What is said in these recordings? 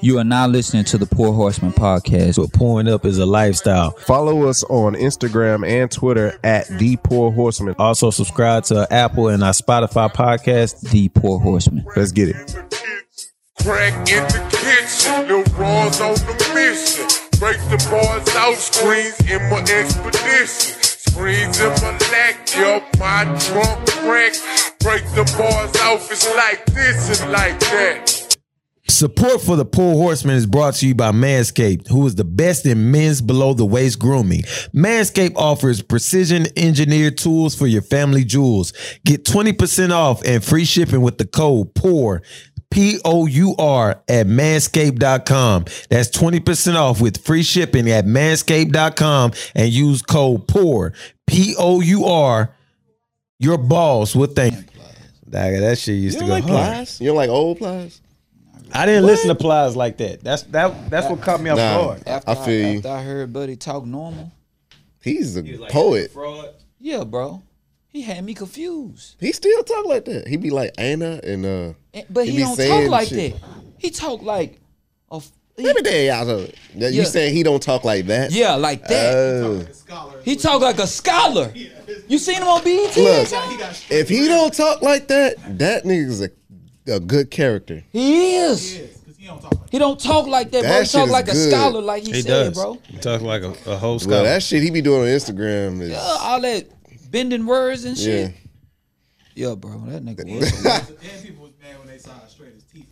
You are now listening to the Pour Horsemen podcast. But pouring up is a lifestyle. Follow us on Instagram and Twitter at The Pour Horsemen. Also, subscribe to Apple and our Spotify podcast. The Pour Horsemen. Let's get it. Crack in the kitchen, Lil Raw's on the mission. Break the bars out, screens in my expedition. Screens in my lack, yup, my trunk crack. Break the bars off, it's like this and like that. Support for the Pour Horsemen is brought to you by Manscaped, who is the best in men's below the waist grooming. Manscaped offers precision engineered tools for your family jewels. Get 20% off and free shipping with the code POUR. P O U R at manscaped.com. That's 20% off with free shipping at manscaped.com and use code POUR. P O U R. Your balls will thank you. That shit used You to don't go like hard. plies? You don't like old plies? I didn't listen to plies like that. That's that. That's what caught me off Nah. guard. After I feel you. after I heard Buddy talk normal, He's a poet. Fraud. yeah, bro, he had me confused. He still talk like that. He be like Anna and uh. And- but He he, don't talk like shit. that. He talk like a f- he- Let me tell y'all something. You Yeah. saying he don't talk like that? yeah, like that. Oh. he talk like a scholar. You seen him on BET? Look, if he don't talk like that, that nigga's a, a good character. He is. He don't talk like that, bro. He talk shit is like a good. scholar, like he, He said, does, bro. He talk like a, a whole Well, scholar. that shit he be doing on Instagram is Uh, all that bending words and shit. yeah. Yeah, bro, that nigga was. a- And people was mad when they saw how straight his teeth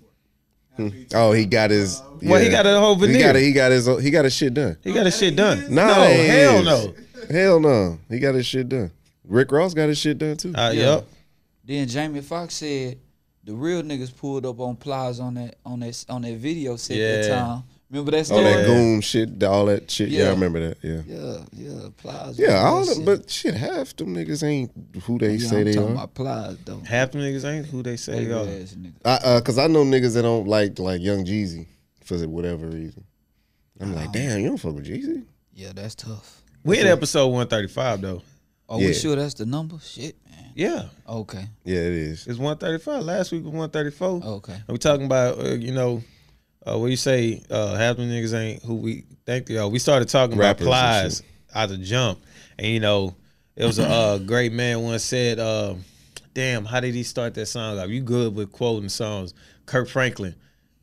were. After he Oh, he got his. Well, he got a whole He veneer. got, he got his. He got his shit done. He got his shit done. Nah, no, hell no. Hell no. He got his shit done. Rick Ross got his shit done too. Uh, Yeah. Yep. Then Jamie Foxx said the real niggas pulled up on Plies on that on that on that video set that Yeah. time. Remember that story? all that goon shit, all that shit. Yeah, I remember that. Yeah. Yeah, yeah, Plies. Yeah, all that the, shit. but shit, half them niggas ain't who they yeah, say I'm they talking are. about Plies though. Half the niggas ain't who they say Baby they are. ass nigga. I, uh, cause I know niggas that don't like like Young Jeezy for whatever reason. I'm like, damn, you don't fuck with Jeezy. Yeah, that's tough. We in episode 135 though. Oh, Yeah. we sure that's the number? Shit, man. Yeah. Okay, Yeah, it is. It's 135. Last week was 134. okay. And we talking about, uh, you know, uh, what you say, uh, half the niggas ain't who we think they are. We started talking Rappers about plies shit. out the jump. And, you know, it was a uh, great man once said, uh, damn, how did he start that song off? You good with quoting songs. Kirk Franklin.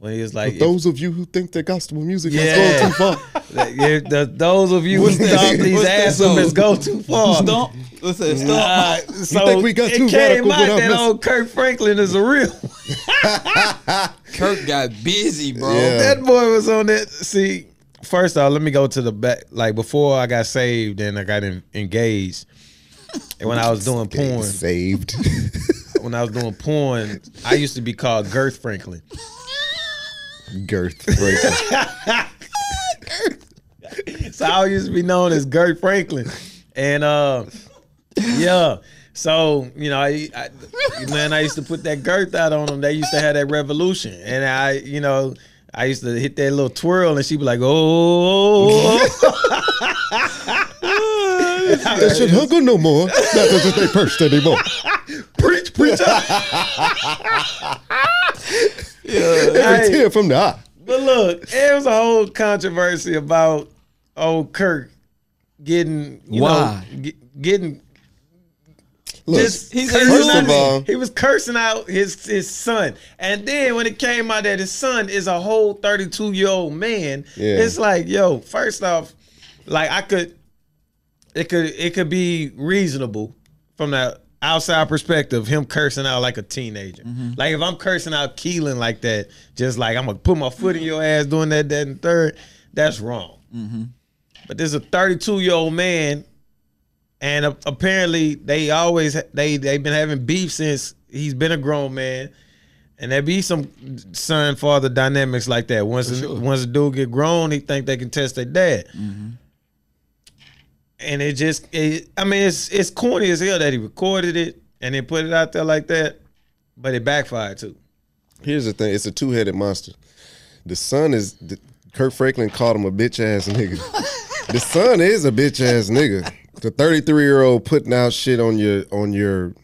When he was like, Those of you who think that gospel music Yeah. has gone too far. if- the, those of you who thought these what's that ass song? go too far. Stomp. What's that? Stomp. Nah, so think we got it too came radical out that messing- old Kirk Franklin is a real. Kirk got busy, bro. Yeah. That boy was on that. See, first off, let me go to the back. Like before I got saved and I got en- engaged, and when I was doing porn, Saved. when I was doing porn, I used to be called Girth Franklin. Girth breaker. So I used to be known as Girth Franklin, and uh, yeah. So you know, I, I man, I used to put that girth out on them. They used to have that revolution, and I, you know, I used to hit that little twirl, and she'd be like, "Oh." They should huggle no more. Not that they pursed anymore. preach, preach. Every tear from the eye. But look, it was a whole controversy about old Kirk getting, you Why? know, ge- getting Look, just he's cursing all- he was cursing out his his son, and then when it came out that his son is a whole thirty two year old man, Yeah. it's like, yo, first off, like I could, it could it could be reasonable from the outside perspective, him cursing out like a teenager. Mm-hmm. Like if I'm cursing out Keelan like that, just like I'm gonna put my foot in your ass doing that, that, and third, that's wrong. Mm-hmm. But there's a 32 year old man, and a- apparently they always they they've been having beef since he's been a grown man. And there be some son father dynamics like that. Once a, once a dude get grown, he think they can test their dad. Mm-hmm. And it just, it, I mean, it's it's corny as hell that he recorded it and then put it out there like that, but it backfired too. Here's the thing: it's a two-headed monster. The son is the, Kirk Franklin called him a bitch ass nigga. the son is a bitch ass nigga. The 33 year old putting out shit on your on your Look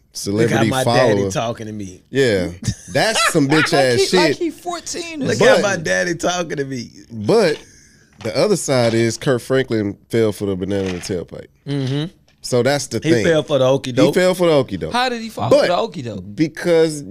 how celebrity my follower. daddy talking to me. Yeah, that's some bitch like, ass he, like shit. he 14 or Look something. how my daddy talking to me. But the other side is Kirk Franklin fell for the banana in the tailpipe. Mm-hmm. So that's the He thing. He fell for the okie doke. He fell for the okie doke. How did he fall But- for the okie doke? because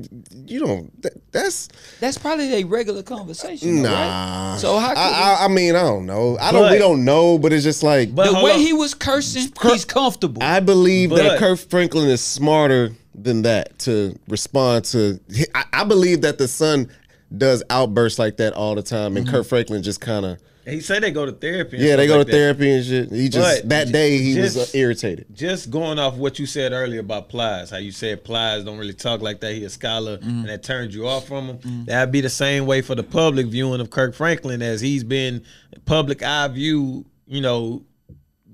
you don't. That, that's That's probably a regular conversation. though, right? So how could I, I, I mean, I don't know. I don't. But- we don't know. But it's just like But the way on. he was cursing, he's comfortable. I believe But- that Kirk Franklin is smarter than that to respond to. I, I believe that the son does outbursts like that all the time, and Mm-hmm. Kirk Franklin just kind of he said they go to therapy. and yeah, they go like to that. therapy and shit. He just But that day he was uh, irritated. Just going off what you said earlier about Plies, how you said Plies don't really talk like that. He a scholar, Mm-hmm. and that turned you off from him. That'd be the same way for the public viewing of Kirk Franklin, as he's been public eye view. You know,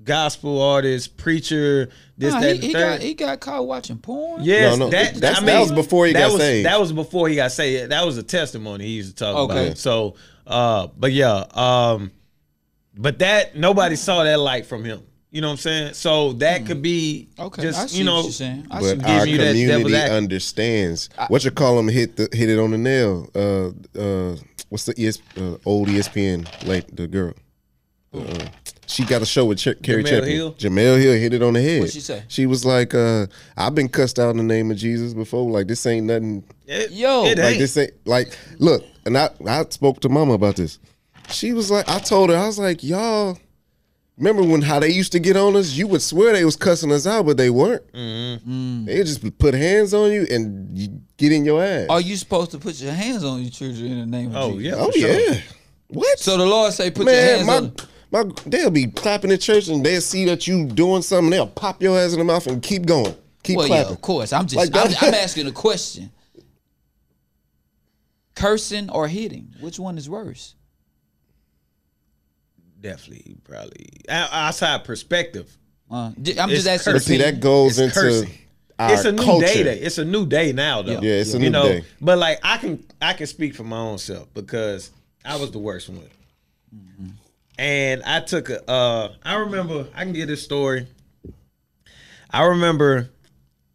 gospel artist, preacher, this, Nah, that, he, he got he got caught watching porn. Yes, No, no, that, that's- I mean, that was before he that got was, saved. That was before he got saved. That was a testimony he used to talk Okay. about. So, uh, but yeah, um, but that nobody saw that light from him. You know what I'm saying? So that could be. Okay, just I see you know what you're saying. I But what our giving you that devil's community advocate. understands. what you call him hit the hit it on the nail. Uh, uh, what's the ES, uh, old ESPN like the girl? Uh, she got a show with Ch- Cari Jemele Champion. Hill? Jemele Hill hit it on the head. What'd she say? She was like, uh, "I've been cussed out in the name of Jesus before. Like this ain't nothing. It- Yo, it Like ain't. this ain't like. Look, and I I spoke to Mama about this. She was like, I told her, I was like, y'all. Remember when how they used to get on us? You would swear they was cussing us out, but they weren't. Mm-hmm. They just put hands on you and you get in your ass. Are you supposed to put your hands on your children in the name of Oh Jesus? yeah. oh sure. yeah. What? So the Lord say, put your hands my on. my they'll be clapping in church and they'll see that you doing something. They'll pop your ass in the mouth and keep going, keep Well, yeah, of course. I'm just, Like I'm. I'm asking a question. Cursing or hitting, which one is worse? Definitely, probably O- outside perspective. Uh, j- I'm It's just asking. But see, that goes It's into cursing. our it's a new culture. day. Day. It's a new day now, though. Yeah, it's a you new know, day. But like, I can I can speak for my own self because I was the worst one. And I took a. Uh, I remember. I can get this story. I remember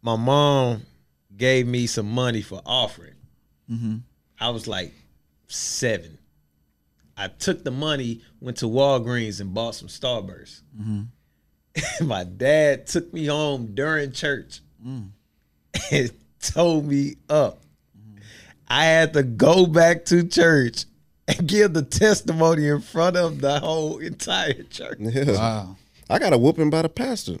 my mom gave me some money for offering. I was like seven. I took the money, went to Walgreens and bought some Starburst. Mm-hmm. my dad took me home during church mm. and told me up. Mm-hmm. I had to go back to church and give the testimony in front of the whole entire church. Yeah. Wow. I got a whooping by the pastor.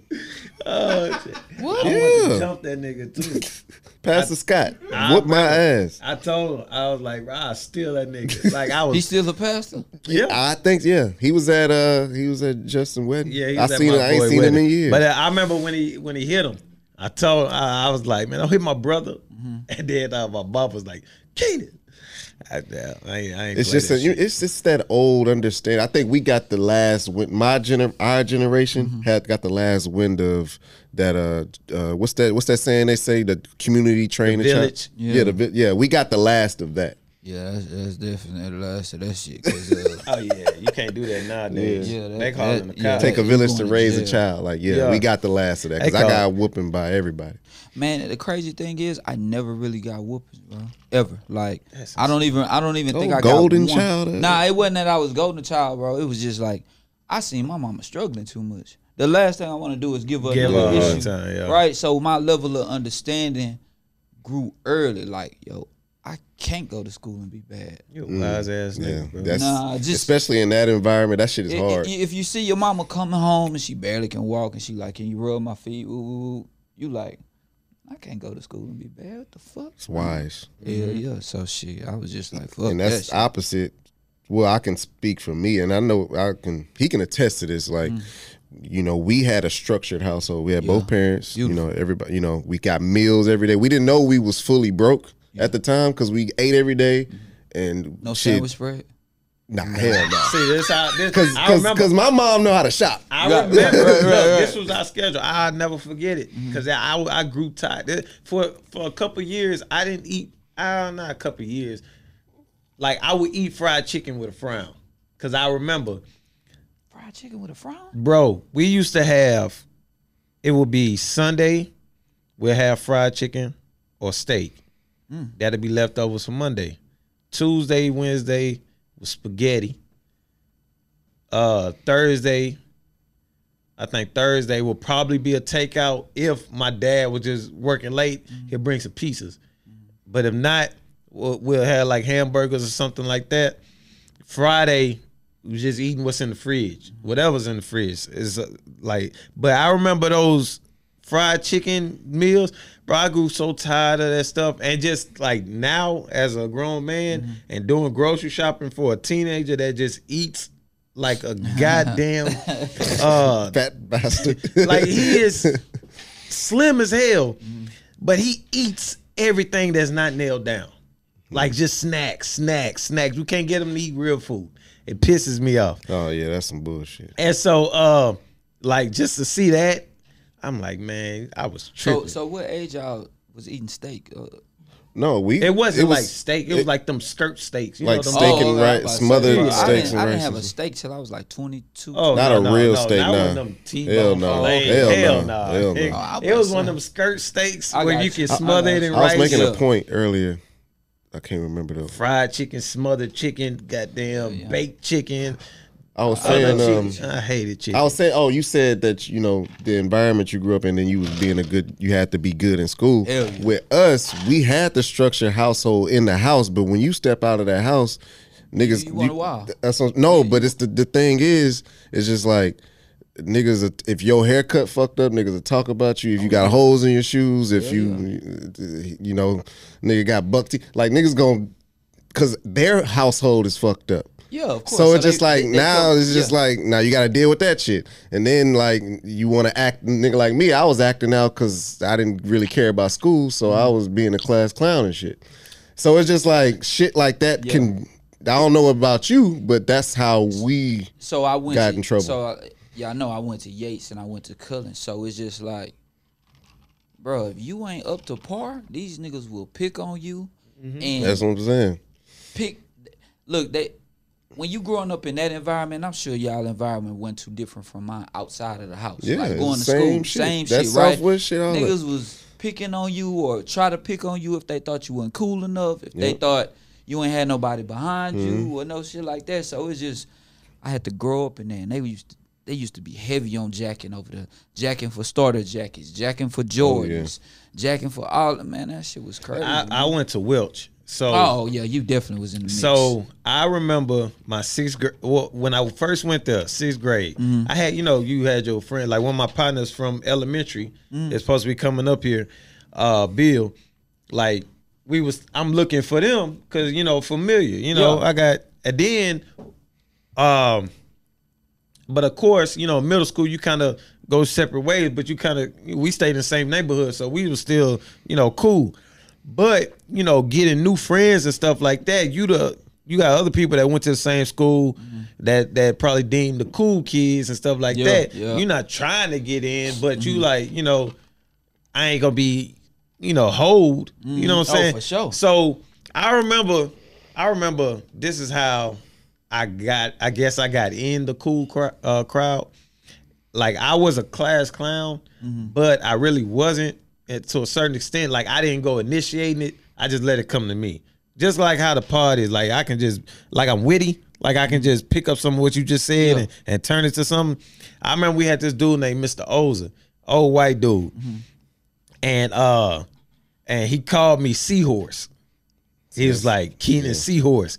Oh, shit. What? I want to Yeah. jump that nigga too. Pastor Scott, I whoop my ass. I told him, I was like, I steal that nigga. Like I was he still a pastor? yeah. I think yeah, he was at uh he was at Justin wedding. Yeah, he I at seen my him. I ain't boy seen him in wedding. years. But uh, I remember when he when he hit him, I told I, I was like, man, don't hit my brother. And then uh, my mom was like, Keenan. I, I ain't, I it's just that a, it's just that old understanding. I think we got the last win. My gener, our generation Mm-hmm. had got the last wind of that. Uh, uh, what's that? What's that saying? They say the community training. child? village. Yeah, Yeah. the yeah. We got the last of that. Yeah, that's, that's definitely the last of that shit. 'cause, uh, Oh yeah, you can't do that nowadays. Yeah, that- they call that- the yeah, cops. Take a village to going to raise a child. Like yeah, Yeah. we got the last of that because I got whooping by everybody. man, the crazy thing is, I never really got whoopings, bro. Ever. Like, I don't even, I don't even think Oh, I golden got one. child, uh. Nah, it wasn't that I was golden child, bro. It was just like I seen my mama struggling too much. The last thing I want to do is give up Give another her a hard issue, time, yeah. right? So my level of understanding grew early. Like, yo, I can't go to school and be bad. You a wise mm, ass Yeah, nigga, bro. that's Nah, just- especially in that environment. That shit is I- hard. i- If you see your mama coming home and she barely can walk and she like, can you rub my feet? Ooh, ooh, ooh," you like, I can't go to school and be bad. What the fuck? it's wise. Yeah, mm-hmm. yeah. So shit, I was just like, fuck and that that's shit. opposite. Well, I can speak for me, and I know I can. He can attest to this. Like, mm. you know, we had a structured household. We had both parents. You know, everybody. You know, we got meals every day. We didn't know we was fully broke at the time because we ate every day, and no shit. sandwich spread. Nah, hell no. See this how this Because I remember because my mom know how to shop. I remember right, right, look, right, this was our schedule. I'll never forget it because I, I grew tired for for a couple years. I didn't eat. I don't know a couple years. Like I would eat fried chicken with a frown because I remember, Fried chicken with a frown. bro. We used to have. It would be Sunday. we'll have fried chicken or steak. Mm. That'll be leftovers for Monday. Tuesday, Wednesday was spaghetti. Uh, Thursday, I think Thursday will probably be a takeout. If my dad was just working late, Mm. he'll bring some pizzas. But if not, we'll, we'll have like hamburgers or something like that. Friday, we just eating what's in the fridge, whatever's in the fridge is uh, like. But I remember those fried chicken meals, bro. I grew so tired of that stuff, and just like now as a grown man and doing grocery shopping for a teenager that just eats like a goddamn uh Fat bastard. like he is slim as hell, but he eats everything that's not nailed down. Like just snacks, snacks, snacks. We can't get him to eat real food. It pisses me off. oh yeah, that's some bullshit. And so uh like just to see that, I'm like, man, I was So tripping. so so what age y'all was eating steak? Uh, No, we. it wasn't it was like steak. It, was like them skirt steaks. You like know, them steak and I was rice, about to say, smothered bro, I steaks didn't, and I didn't have a steak till I was like 22. Oh, Not no, a no, real no, steak, not nah. one of them T-bone Hell no. Hell Hell, no. no. Hell It, no. Oh, it was was one of them skirt steaks I where you you. can I- I smother it in rice. I was making Yeah. a point earlier. I can't remember though. fried chicken, smothered chicken, goddamn yeah. baked chicken. I was I, saying, um, I hated chicken. I was saying, oh, you said that you know the environment you grew up in, and you was being a good. You had to be good in school. Hell yeah. With us, we had the structure household in the house, but when you step out of that house, niggas, You want a while. That's what- no, but it's the the thing is, it's just like niggas. If your haircut fucked up, niggas will talk about you. If you got holes in your shoes, if you, you know, nigga got buck teeth, like niggas gonna, cause their household is fucked up. Yeah, of course. So it's just like they- they now come- it's just yeah. like now you got to deal with that shit, and then like you want to act nigga like me. I was acting out because I didn't really care about school, so I Mm-hmm. was being a class clown and shit. So it's just like shit like that can. I don't know about you, but that's how we. So I went got to, in trouble. So I, yeah, I know I went to Yates and I went to Cullen. So it's just like, bro, if you ain't up to par, these niggas will pick on you Mm-hmm. and That's what I'm saying. pick. Look, they when you growing up in that environment, I'm sure y'all environment wasn't too different from mine outside of the house. Yeah, like going to same school, shit. same That shit, right? Southwest shit, all that. Niggas was picking on you or try to pick on you if they thought you weren't cool enough, if they thought you ain't had nobody behind Mm-hmm. you or no shit like that. So it's just I had to grow up in there, and they used to. They used to be heavy on jacking over the jacking for starter jackets, jacking for Jordans, jacking for all. Man, that shit was crazy. I. I went to Welch. So oh yeah, you definitely was in the mix. So I remember my sixth grade. Well, when I first went there, sixth grade, Mm-hmm. I had you know you had your friend like one of my partners from elementary Mm. is supposed to be coming up here, uh, Bill. Like we was, I'm looking for them because you know familiar. You know Yeah. I got and then, um, but of course you know middle school you kind of go separate ways, but you kind of we stayed in the same neighborhood, so we was still you know cool. But you know, getting new friends and stuff like that, you the you got other people that went to the same school that that probably deemed the cool kids and stuff like Yeah, that. yeah. You're not trying to get in, but you like you know, I ain't gonna be you know hold. You know what I'm Oh, saying? for sure. So I remember, I remember this is how I got. I guess I got in the cool cr- uh, crowd. Like I was a class clown, Mm-hmm. but I really wasn't. And to a certain extent, like I didn't go initiating it. I just let it come to me. Just like how the part is, like I can just like I'm witty. Like I can just pick up some of what you just said Yeah. and, and turn it to something. I remember we had this dude named Mr. Oza, old white dude, and uh, and he called me Seahorse. He was like Keenan Seahorse,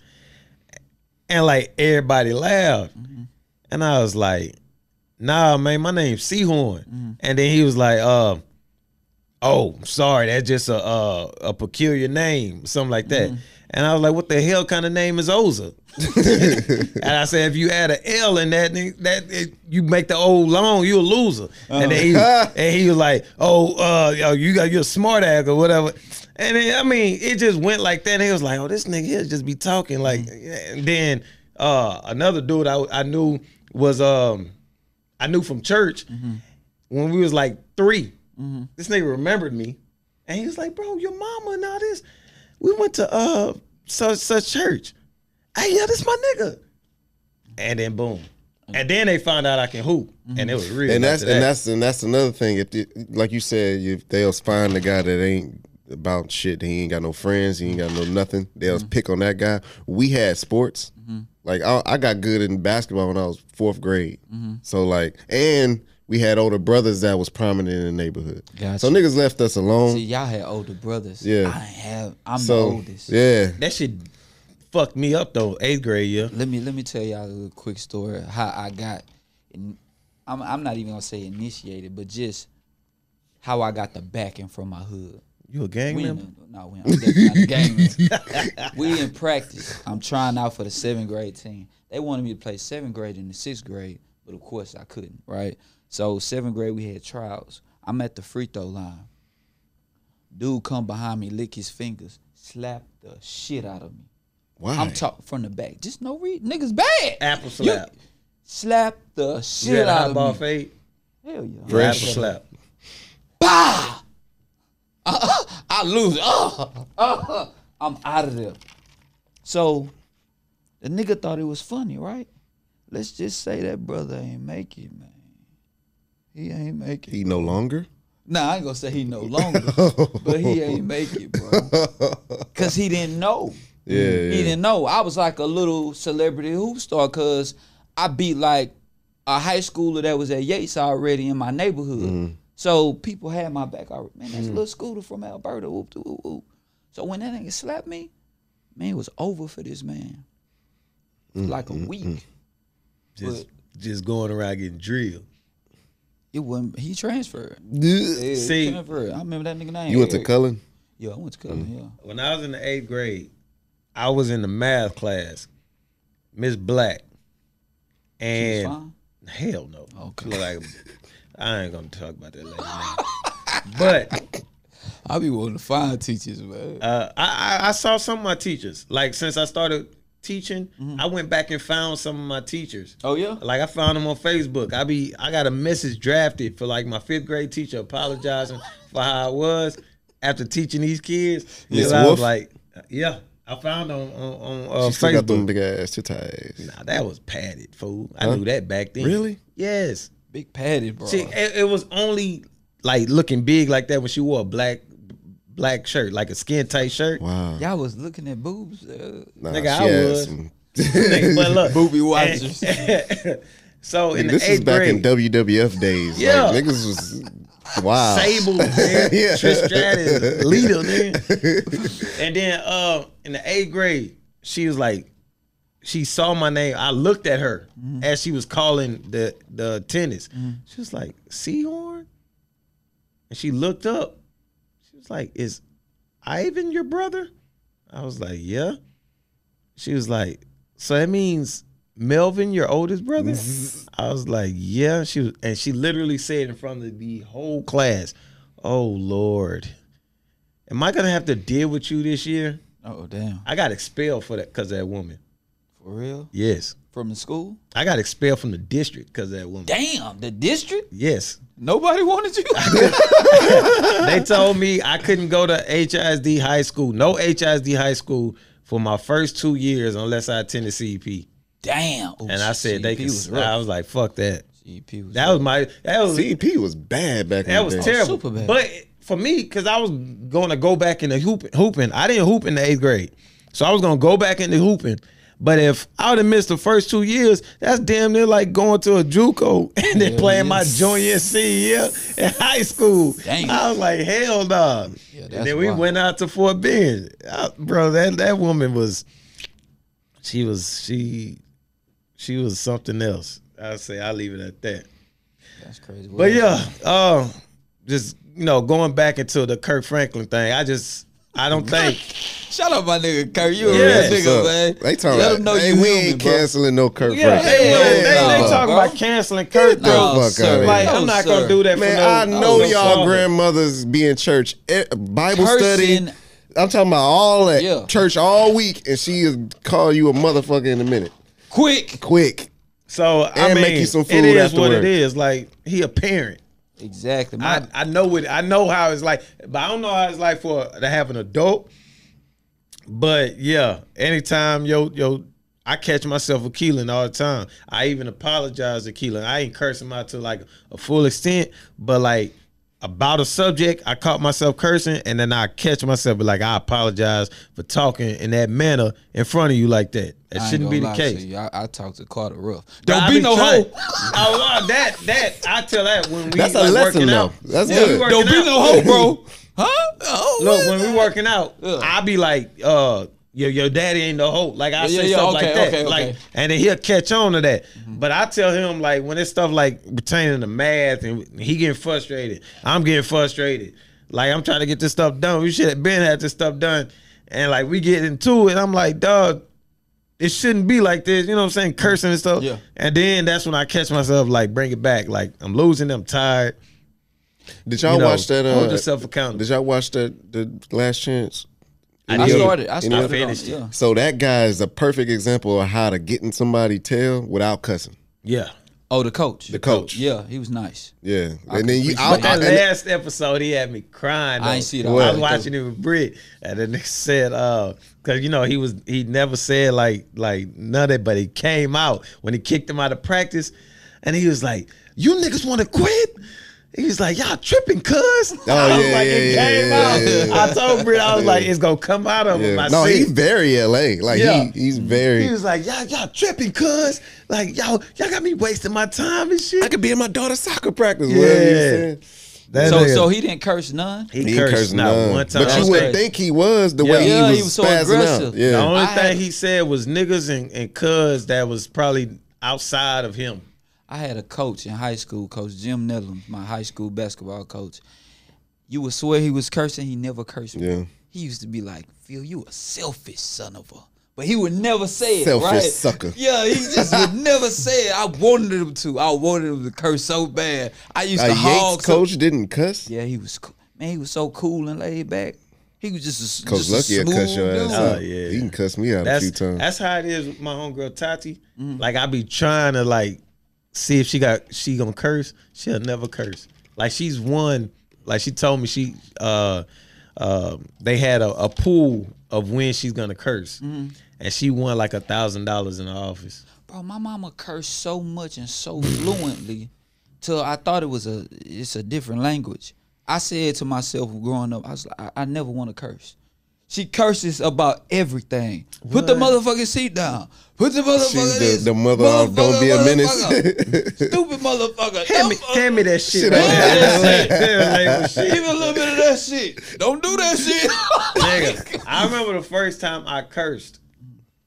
and like everybody laughed, and I was like, Nah, man, my name's Seahorn, and then he was like, uh, oh, sorry, that's just a a, a peculiar name, something like that. And I was like, what the hell kind of name is Oza? and I said, if you add an L in that, that it, you make the old long, you a loser. And then he, and he was like, oh, uh, yo, you got you're a smart ass or whatever. And then, I mean, it just went like that. And he was like, oh, this nigga here just be talking like. And then uh, another dude I, I knew was um, I knew from church when we was like 3 This nigga remembered me, and he was like, "Bro, your mama and all this. We went to uh such such church. Hey, yeah, this my nigga." And then boom, And then they found out I can hoop, and it was real. and that's after and that's and that's another thing. If the, like you said, if they'll find the guy that ain't about shit, he ain't got no friends, he ain't got no nothing. They'll Mm-hmm. pick on that guy. We had sports. Like I, I got good in basketball when I was fourth grade. Mm-hmm. So like, and we had older brothers that was prominent in the neighborhood. Gotcha. So niggas left us alone. See, y'all had older brothers. Yeah. I have. I'm the oldest. yeah, that shit fucked me up though. Eighth grade year. Let me let me tell y'all a little quick story how I got. In, I'm I'm not even gonna say initiated, but just how I got the backing from my hood. You a gang We member? in, no, we I'm definitely not a gang member. We in practice. I'm trying out for the seventh grade team. They wanted me to play seventh grade and the sixth grade, but of course I couldn't. Right. So seventh grade we had trials. I'm at the free throw line. Dude come behind me, lick his fingers, slap the shit out of me. why? I'm talking from the back. Just no reason. Niggas bad. Apple You- slap. slap the You shit had a out hot of ball me. fade. Hell yeah. Fresh. Apple slap. Bah! Uh, I lose. Uh, uh, I'm out of there. So the nigga thought it was funny, right? Let's just say that brother ain't make it, man. He ain't make it. he no longer. Nah, I ain't gonna say he no longer, but he ain't make it, bro. Cause he didn't know. Yeah, He yeah. didn't know. I was like a little celebrity hoop star because I beat like a high schooler that was at Yates already in my neighborhood. Mm-hmm. So people had my back already. Man, that's a little scooter from Alberta. Whoop, whoop, whoop, whoop. So when that nigga slapped me, man, it was over for this man. For Mm, like a week. Just just going around getting drilled. It wasn't he transferred. Yeah, he See- transferred. I remember that nigga name. You went to Cullen. Yeah, I went to Cullen, Mm. yeah. When I was in the eighth grade, I was in the math class. Miss Black. She was And fine. hell no. Okay. Look like I ain't gonna talk about that later. but I be wanting to find teachers, man. uh, I, I I saw some of my teachers. Like since I started teaching, I went back and found some of my teachers. oh yeah? Like I found them on Facebook. I be I got a message drafted for like my fifth grade teacher apologizing for how I was after teaching these kids. Miss Because I was like, yeah, I found on on, on uh, She still got them Facebook. big ass titties. Nah, that was padded, fool. I Huh? knew that back then. Really? Yes. Big padded, bro. See, it, it was only like looking big like that when she wore a black black shirt, like a skin tight shirt. Wow. Y'all was looking at boobs. Uh, Nah, Nigga, she I had was. some- but look, Booby watchers. so in the this is back grade, in WWF days. Yeah. Like, niggas was wow. Sable, man. Yeah. Trish Stratus, leader, man. and then uh in the eighth grade, she was like, she saw my name. I looked at her as she was calling the the tennis. She was like, Seahorn? And she looked up. Like, Is Ivan your brother? I was like, Yeah. She was like, So that means Melvin, your oldest brother? Mm-hmm. I was like, Yeah. She was and she literally said in front of the whole class, Oh Lord. Am I gonna have to deal with you this year? oh damn, I got expelled for that because of that woman. For real? Yes. From the school? I got expelled from the district because of that woman. Damn, the district? Yes. Nobody wanted you. they told me I couldn't go to HISD high school, no HISD high school for my first two years unless I attended CEP. Damn. Ooh, And I said they CEP could. was I was like, fuck that. CEP was That rough. was my. That was CP was bad back in that was day. terrible. super bad. But for me, because I was going to go back into hooping, hooping, I didn't hoop in the eighth grade, so I was going to go back into hooping. But if I would have missed the first two years, that's damn near like going to a JUCO and then playing my junior senior year in high school. Dang. I was like, hell no. Yeah, and then we wild. went out to Fort Bend, Uh, bro. That that woman was, she was she, she was something else. I'll say I'll leave it at that. That's crazy. But yeah, uh, just you know, going back into the Kirk Franklin thing, I just I don't think Shut up, my nigga Kirk. You a Yeah. real nigga, up? man. They talking Let about, know hey, you we ain't bro. canceling no Kirk yeah, Franklin. they, they, they, no, talking bro. about canceling Kirk. the though. fuck sir. Like No, I'm not sir. gonna do that. Man, for no, I know no y'all song. grandmothers be in church, eh, Bible Cursing. study. I'm talking about all that Yeah. church all week, and she is call you a motherfucker in a minute. Quick. Quick. So I And mean, make you some it food is what it is. Like he a parent. Exactly. My, I, I know it. I know how it's like, but I don't know how it's like for to have an adult. But yeah, anytime yo yo I catch myself with Keelan all the time. I even apologize to Keelan. I ain't curse him out to like a full extent, but like about a subject, I caught myself cursing, and then I catch myself but like I apologize for talking in that manner in front of you like that. That shouldn't be the case. you. I, I talked to Carter rough. Don't I be no trying- hoe. Oh, wow, that that I tell that when we That's a like, lesson, working though. out. That's Yeah, we good. Don't be out. no hoe, bro. Huh? Oh, Look, when we working out, Yeah. I be like, uh, your your daddy ain't no hoe. Like I Yeah, say yeah, stuff okay, like that. okay, like okay. and then he'll catch on to that. But I tell him like when it's stuff like pertaining to math and he getting frustrated, I'm getting frustrated. Like I'm trying to get this stuff done. We should have been had this stuff done. And like we get into it, I'm like, dog, it shouldn't be like this. You know what I'm saying? Cursing and stuff. Yeah. And then that's when I catch myself like bring it back. Like I'm losing, I'm tired. Did y'all You know, watch that? hold Uh, yourself accountable. did y'all watch that? The Last Chance. I Any started. I any started. other- finished Yeah. So that guy is a perfect example of how to get in somebody's tail without cussing. Yeah. Oh, the coach. The coach. Yeah, he was nice. Yeah, I and then you. completely- I, But that I- last episode, he had me crying. I ain't see it I was watching it with Britt, and then they said, uh, cause you know he was he never said like like none of that, but he came out when he kicked him out of practice, and he was like, "You niggas want to quit?" He was like, "Y'all tripping, cuz." Oh yeah, like, yeah, it yeah, came yeah, out. yeah. I told Britt, I was like, "It's gonna come out of him." I No, he's very LA. Like he, he's very. He was like, "Y'all, y'all tripping, cuz." Like y'all, y'all got me wasting my time and shit. I could be in my daughter's soccer practice. Yeah. Whatever you saying. That So, nigga- so he didn't curse none. he, He ain't cursed cursing not none. one time. But you wouldn't think he was the Yeah. way Yeah, he he was, was so aggressive. out. Yeah. The only I thing had- he said was niggas and, and cuz that was probably outside of him. I had a coach in high school, Coach Jim Nellum, my high school basketball coach. You would swear he was cursing. He never cursed me. Yeah. He used to be like, "Phil, you a selfish son of a." But he would never say it. Selfish right? sucker. Yeah, he just would never say it. I wanted him to. I wanted him to curse so bad. I used A to hog. Yates coach didn't cuss. Yeah, he was. cool. Man, he was so cool and laid back. He was just a, Coach just a Lucky will cuss your ass dude. Oh, yeah. He can cuss me out a few times. that's how it is with my homegirl Tati. Mm-hmm. Like I be trying to like see if she got she gonna curse. She'll never curse. Like she's one. Like she told me she uh uh they had a, a pool of when she's gonna curse, Mm-hmm. and she won like a thousand dollars in the office. Bro, my mama cursed so much and so fluently till I thought it was a it's a different language. I said to myself growing up, I was like, I, I never want to curse. She curses about everything. Put the motherfucking seat down. Put the motherfucker She's the- this. the mother of don't be a menace. Stupid motherfucker. Hand me, hand me that shit. Shit man. on Hand me that shit. Give me a little bit of that shit. Don't do that shit. Nigga, I remember the first time I cursed.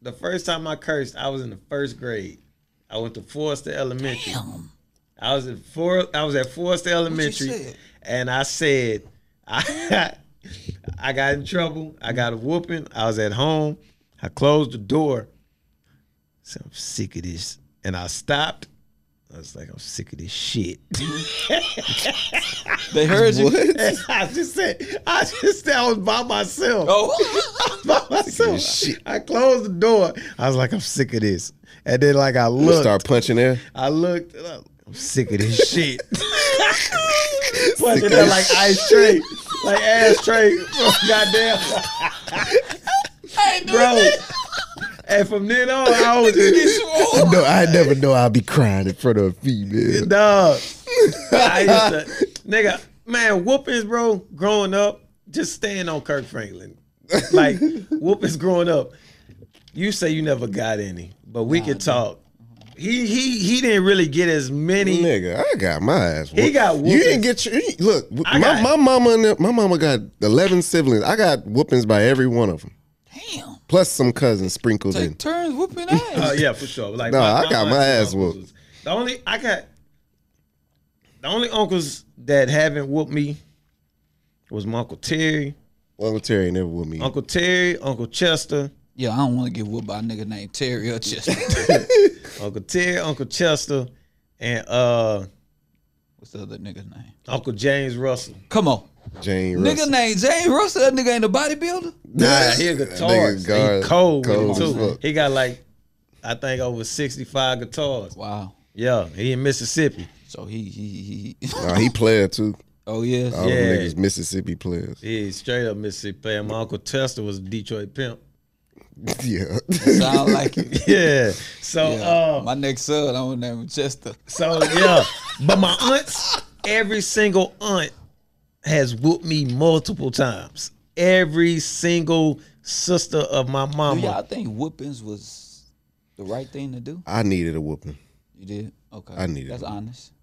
The first time I cursed, I was in the first grade. I went to Forster Elementary. Damn. I was at four. I was at Forster Elementary, and I said, I, I got in trouble. I got a whooping. I was at home. I closed the door. So I'm sick of this, and I stopped. I was like, I'm sick of this shit. They heard you. I just said, I just said I was by myself. Oh. by myself. shit. I closed the door. I was like, I'm sick of this. And then like I looked, Start punching there. I looked, I'm sick of this shit. Punching like ice tray, like ass tray. Goddamn, bro. And from then on, I was just, No, I never know I'll be crying in front of a female. dog. I used to, nigga, man, whoopings, bro. Growing up, just staying on Kirk Franklin, like whoopings. Growing up, you say you never got any, but we can talk. He he he didn't really get as many. Nigga, I got my ass. He got. got You didn't get your look. I my got- my mama and my mama got eleven siblings. I got whoopings by every one of them, Damn. plus some cousins sprinkled in. Turns whooping ass. Oh yeah, for sure. Like No, I got my ass uncles whooped. was- The only I got the only uncles that haven't whooped me was my uncle Terry, Uncle Terry never whooped me. Uncle Terry, Uncle Chester, Yeah, I don't want to get whooped by a nigga named Terry or Chester. Uncle Terry, Uncle Chester, and uh What's the other nigga's name? Uncle James Russell. Come on. Jane Nigga Russell. named James Russell. That nigga ain't a bodybuilder. Nah, he a guitarist. Nigga guard- he cold, with cold it as too. fuck. He got like I think over sixty five guitars. Wow. Yeah, he in Mississippi. So he he he. Nah, he player too. oh yes. All Yeah. them niggas Mississippi players. He straight up Mississippi player. My uncle Chester was a Detroit pimp. Yeah. Sound like it. Yeah. So Yeah. uh, my next son, I'm gonna name him Chester. So yeah, but my aunts, every single aunt has whooped me multiple times. Every single sister of my Do y'all think whoopings was the right thing to do? I needed a whooping. You did? Okay. I needed That's honest.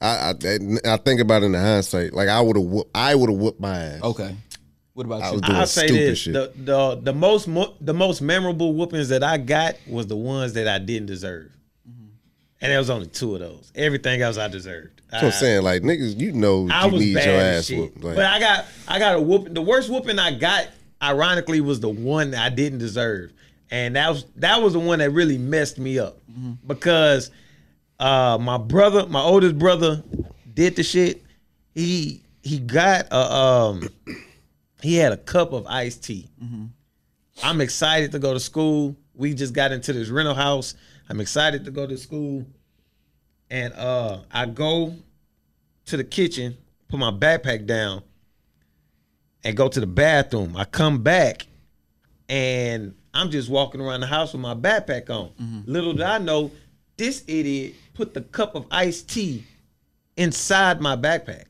I I, I think about it in the hindsight. Like I would have whoop, I would have whooped my ass. Okay. What about I you? was doing I'll say stupid this: shit. the the the most mo- the most memorable whoopings that I got was the ones that I didn't deserve, and there was only two of those. Everything else I deserved. So I'm I- saying, like niggas, you know, I you was need bad your ass shit. whooped. Like, but I got I got a whooping. The worst whooping I got, ironically, was the one that I didn't deserve, and that was that was the one that really messed me up because uh, my brother, my oldest brother, did the shit. He he got a um he had a cup of iced tea. I'm excited to go to school. We just got into this rental house. I'm excited to go to school. And uh I go to the kitchen, put my backpack down, and go to the bathroom. I come back and I'm just walking around the house with my backpack on. Little did I know, this idiot put the cup of iced tea inside my backpack.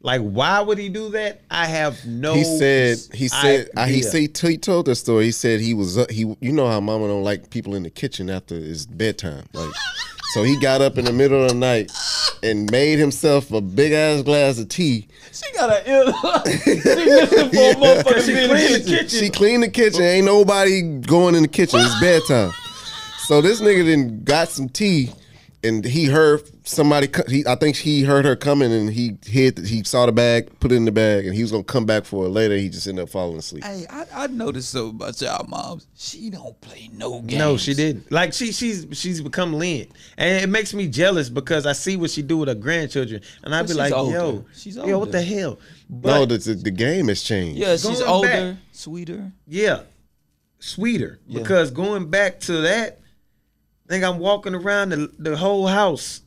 Like, why would he do that? I have no. he said he said uh, he said he told the story. He said he was up, he you know how mama don't like people in the kitchen after it's bedtime. Like so he got up in the middle of the night and made himself a big ass glass of tea. She got an ill. she listened for a motherfucker She in cleaned the the kitchen. kitchen. She cleaned the kitchen. Ain't nobody going in the kitchen. It's bedtime. So this nigga then got some tea, and he heard somebody. He, I think he heard her coming, and he hid. He saw the bag, put it in the bag, and he was gonna come back for it later. He just ended up falling asleep. Hey, I, I noticed so about y'all moms. She don't play no games. No, she didn't. Like she she's she's become lean, and it makes me jealous because I see what she do with her grandchildren, and I'd be like, older. yo, She's older. yo, what the hell? But no, the, the the game has changed. Yeah, she's Going older, back. sweeter. yeah, sweeter Yeah. because going back to that, I think I'm walking around the the whole house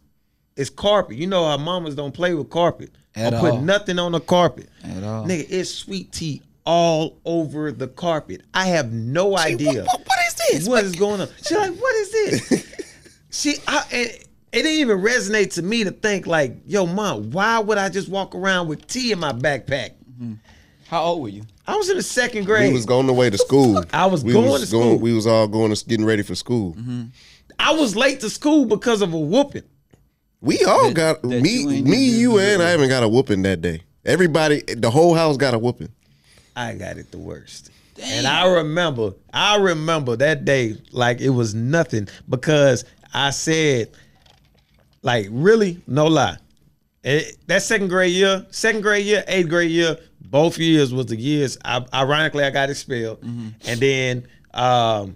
is carpet. You know how mamas don't play with carpet. At I put nothing on the carpet. At all. Nigga, it's sweet tea all over the carpet. I have no idea. what- what is this? What is going on? She's like, what is this? she, I, it, it didn't even resonate to me to think like, yo, mom, why would I just walk around with tea in my backpack? Mm-hmm. How old were you? I was in the second grade. We was going the way to school. I was we going was to school. We was all going to getting ready for school. Mm-hmm. I was late to school because of a whooping. We all That- got that me, you ain't me, even you, and I haven't got a whooping that day. Everybody, the whole house got a whooping. I got it the worst. And I remember, I remember that day like it was nothing because I said, like, really, no lie. It- that second grade year, second grade year, eighth grade year, both years was the years. I, ironically, I got expelled, and then um,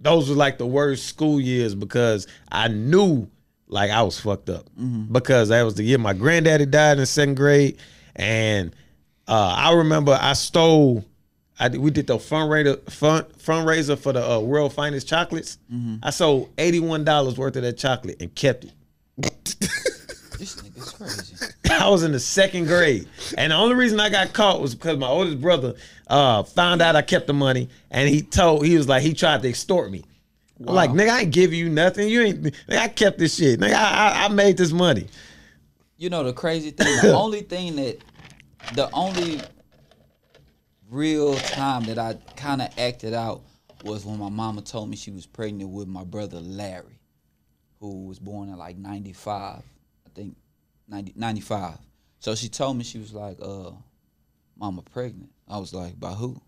those were like the worst school years because I knew like I was fucked up because that was the year my granddaddy died in second grade, and uh, I remember I stole. I did- we did the fundraiser fun, fundraiser for the uh, world finest chocolates. I sold eighty one dollars worth of that chocolate and kept it. This nigga's crazy. I was in the second grade, and the only reason I got caught was because my oldest brother uh, found out I kept the money, and he told he was like he tried to extort me. I'm like nigga, I ain't give you nothing. You ain't. Nigga, I kept this shit. Nigga, I, I, I made this money. You know the crazy thing. The only thing that, the only real time that I kind of acted out was when my mama told me she was pregnant with my brother Larry, who was born in like '95, I think, 90, 95. So she told me she was like, "Uh, mama pregnant." I was like, "By who?"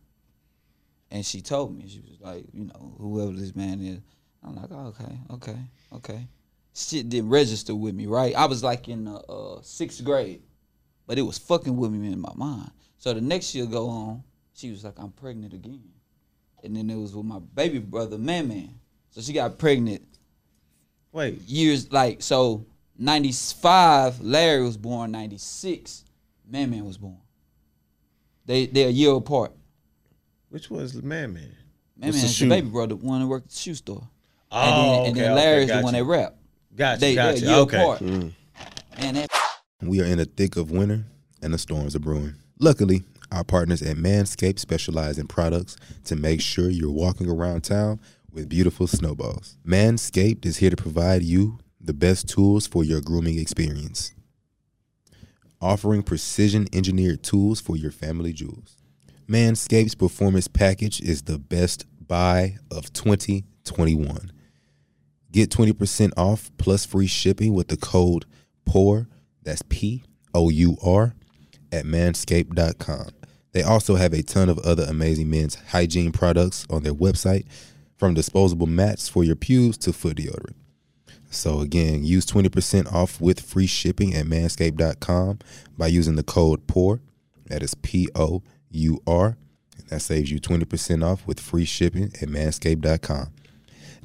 And she told me she was like, "You know, whoever this man is." I'm like, oh, "Okay, okay, okay." Shit didn't register with me, right? I was like in the uh, sixth grade, but it was fucking with me in my mind. So the next year go on, she was like, "I'm pregnant again," and then it was with my baby brother, Man Man. So she got pregnant Wait, years like so 95 larry was born 96 man man was born they they're a year apart which was the man man? man What's the man's the shoe? baby brother one that worked at the shoe store Oh, and then, and okay, then okay, larry's the gotcha. one that rap Gotcha, they, gotcha. they're a year okay. apart mm. man that We are in the thick of winter and the storms are brewing. Luckily, Our partners at Manscaped specialize in products to make sure you're walking around town with beautiful snowballs. Manscaped is here to provide you the best tools for your grooming experience, offering precision engineered tools for your family jewels. Manscaped's performance package is the best buy of 2021. Get 20% off plus free shipping with the code POUR, that's P O U R, at manscaped.com. They also have a ton of other amazing men's hygiene products on their website, from disposable mats for your pubes to foot deodorant. So again, use 20% off with free shipping at manscaped.com by using the code POUR, that is P O U R. And That saves you 20% off with free shipping at manscaped.com.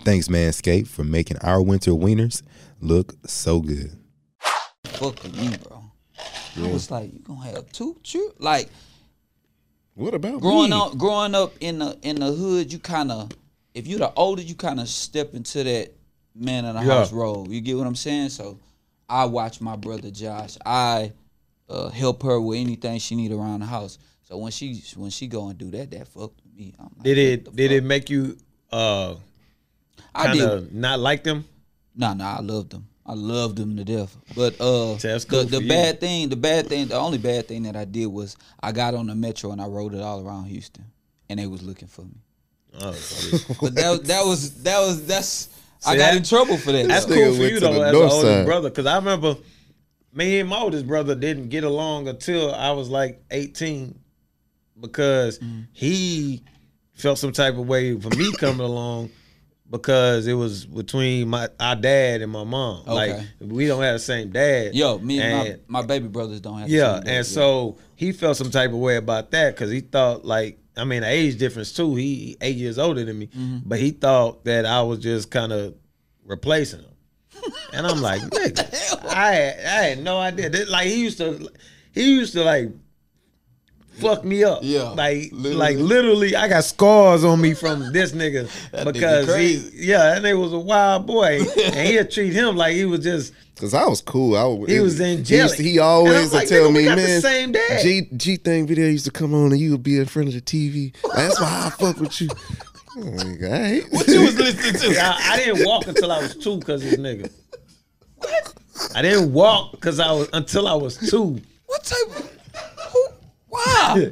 Thanks, Manscaped, for making our winter wieners look so good. Fuck with me, bro. I was like, you gonna have two children? Like What about growing me? up, growing up in the in the hood, you kind of, if you're the older, you kind of step into that man in the Yeah. house role. You get what I'm saying? So, I watch my brother Josh. I uh, help her with anything she need around the house. So when she when she go and do that, that fucked me. I'm like, Did it did fuck? it make you uh I kind did. of not like them? Nah, nah, I loved them. I loved them to death. But uh, So that's cool the, the bad thing, the bad thing, the only bad thing that I did was I got on the metro and I rode it all around Houston, and they was looking for me. Oh, But that that was that was that's I got that- in trouble for that. That's cool for you though, as an north older side. brother. Cause I remember me and my oldest brother didn't get along until I was like 18 because Mm. he felt some type of way for me coming along because it was between my our dad and my mom. Like we don't have the same dad. Yo, me and, And- my, my baby brothers don't have. the Yeah, same dad, and so he felt some type of way about that because he thought like I mean the age difference too. He eight years older than me, Mm-hmm. but he thought that I was just kind of replacing him. And I'm like, nigga, I had, I had no idea. Like he used to, he used to like fuck me up. Yeah, like literally. like literally, I got scars on me from this nigga That nigga because crazy. he, yeah, that nigga was a wild boy, and he'd treat him like he was just. Cause I was cool. I was, He was He, angelic. used to- he And always I'm would like, tell me, got the man, same dad." G G thing video used to come on and you would be in front of the TV. That's why I fuck with you. I'm like, all right. What you was listening to? I, I didn't walk until I was two because this nigga. What? I didn't walk because I was until I was two. What type of? Who, wow.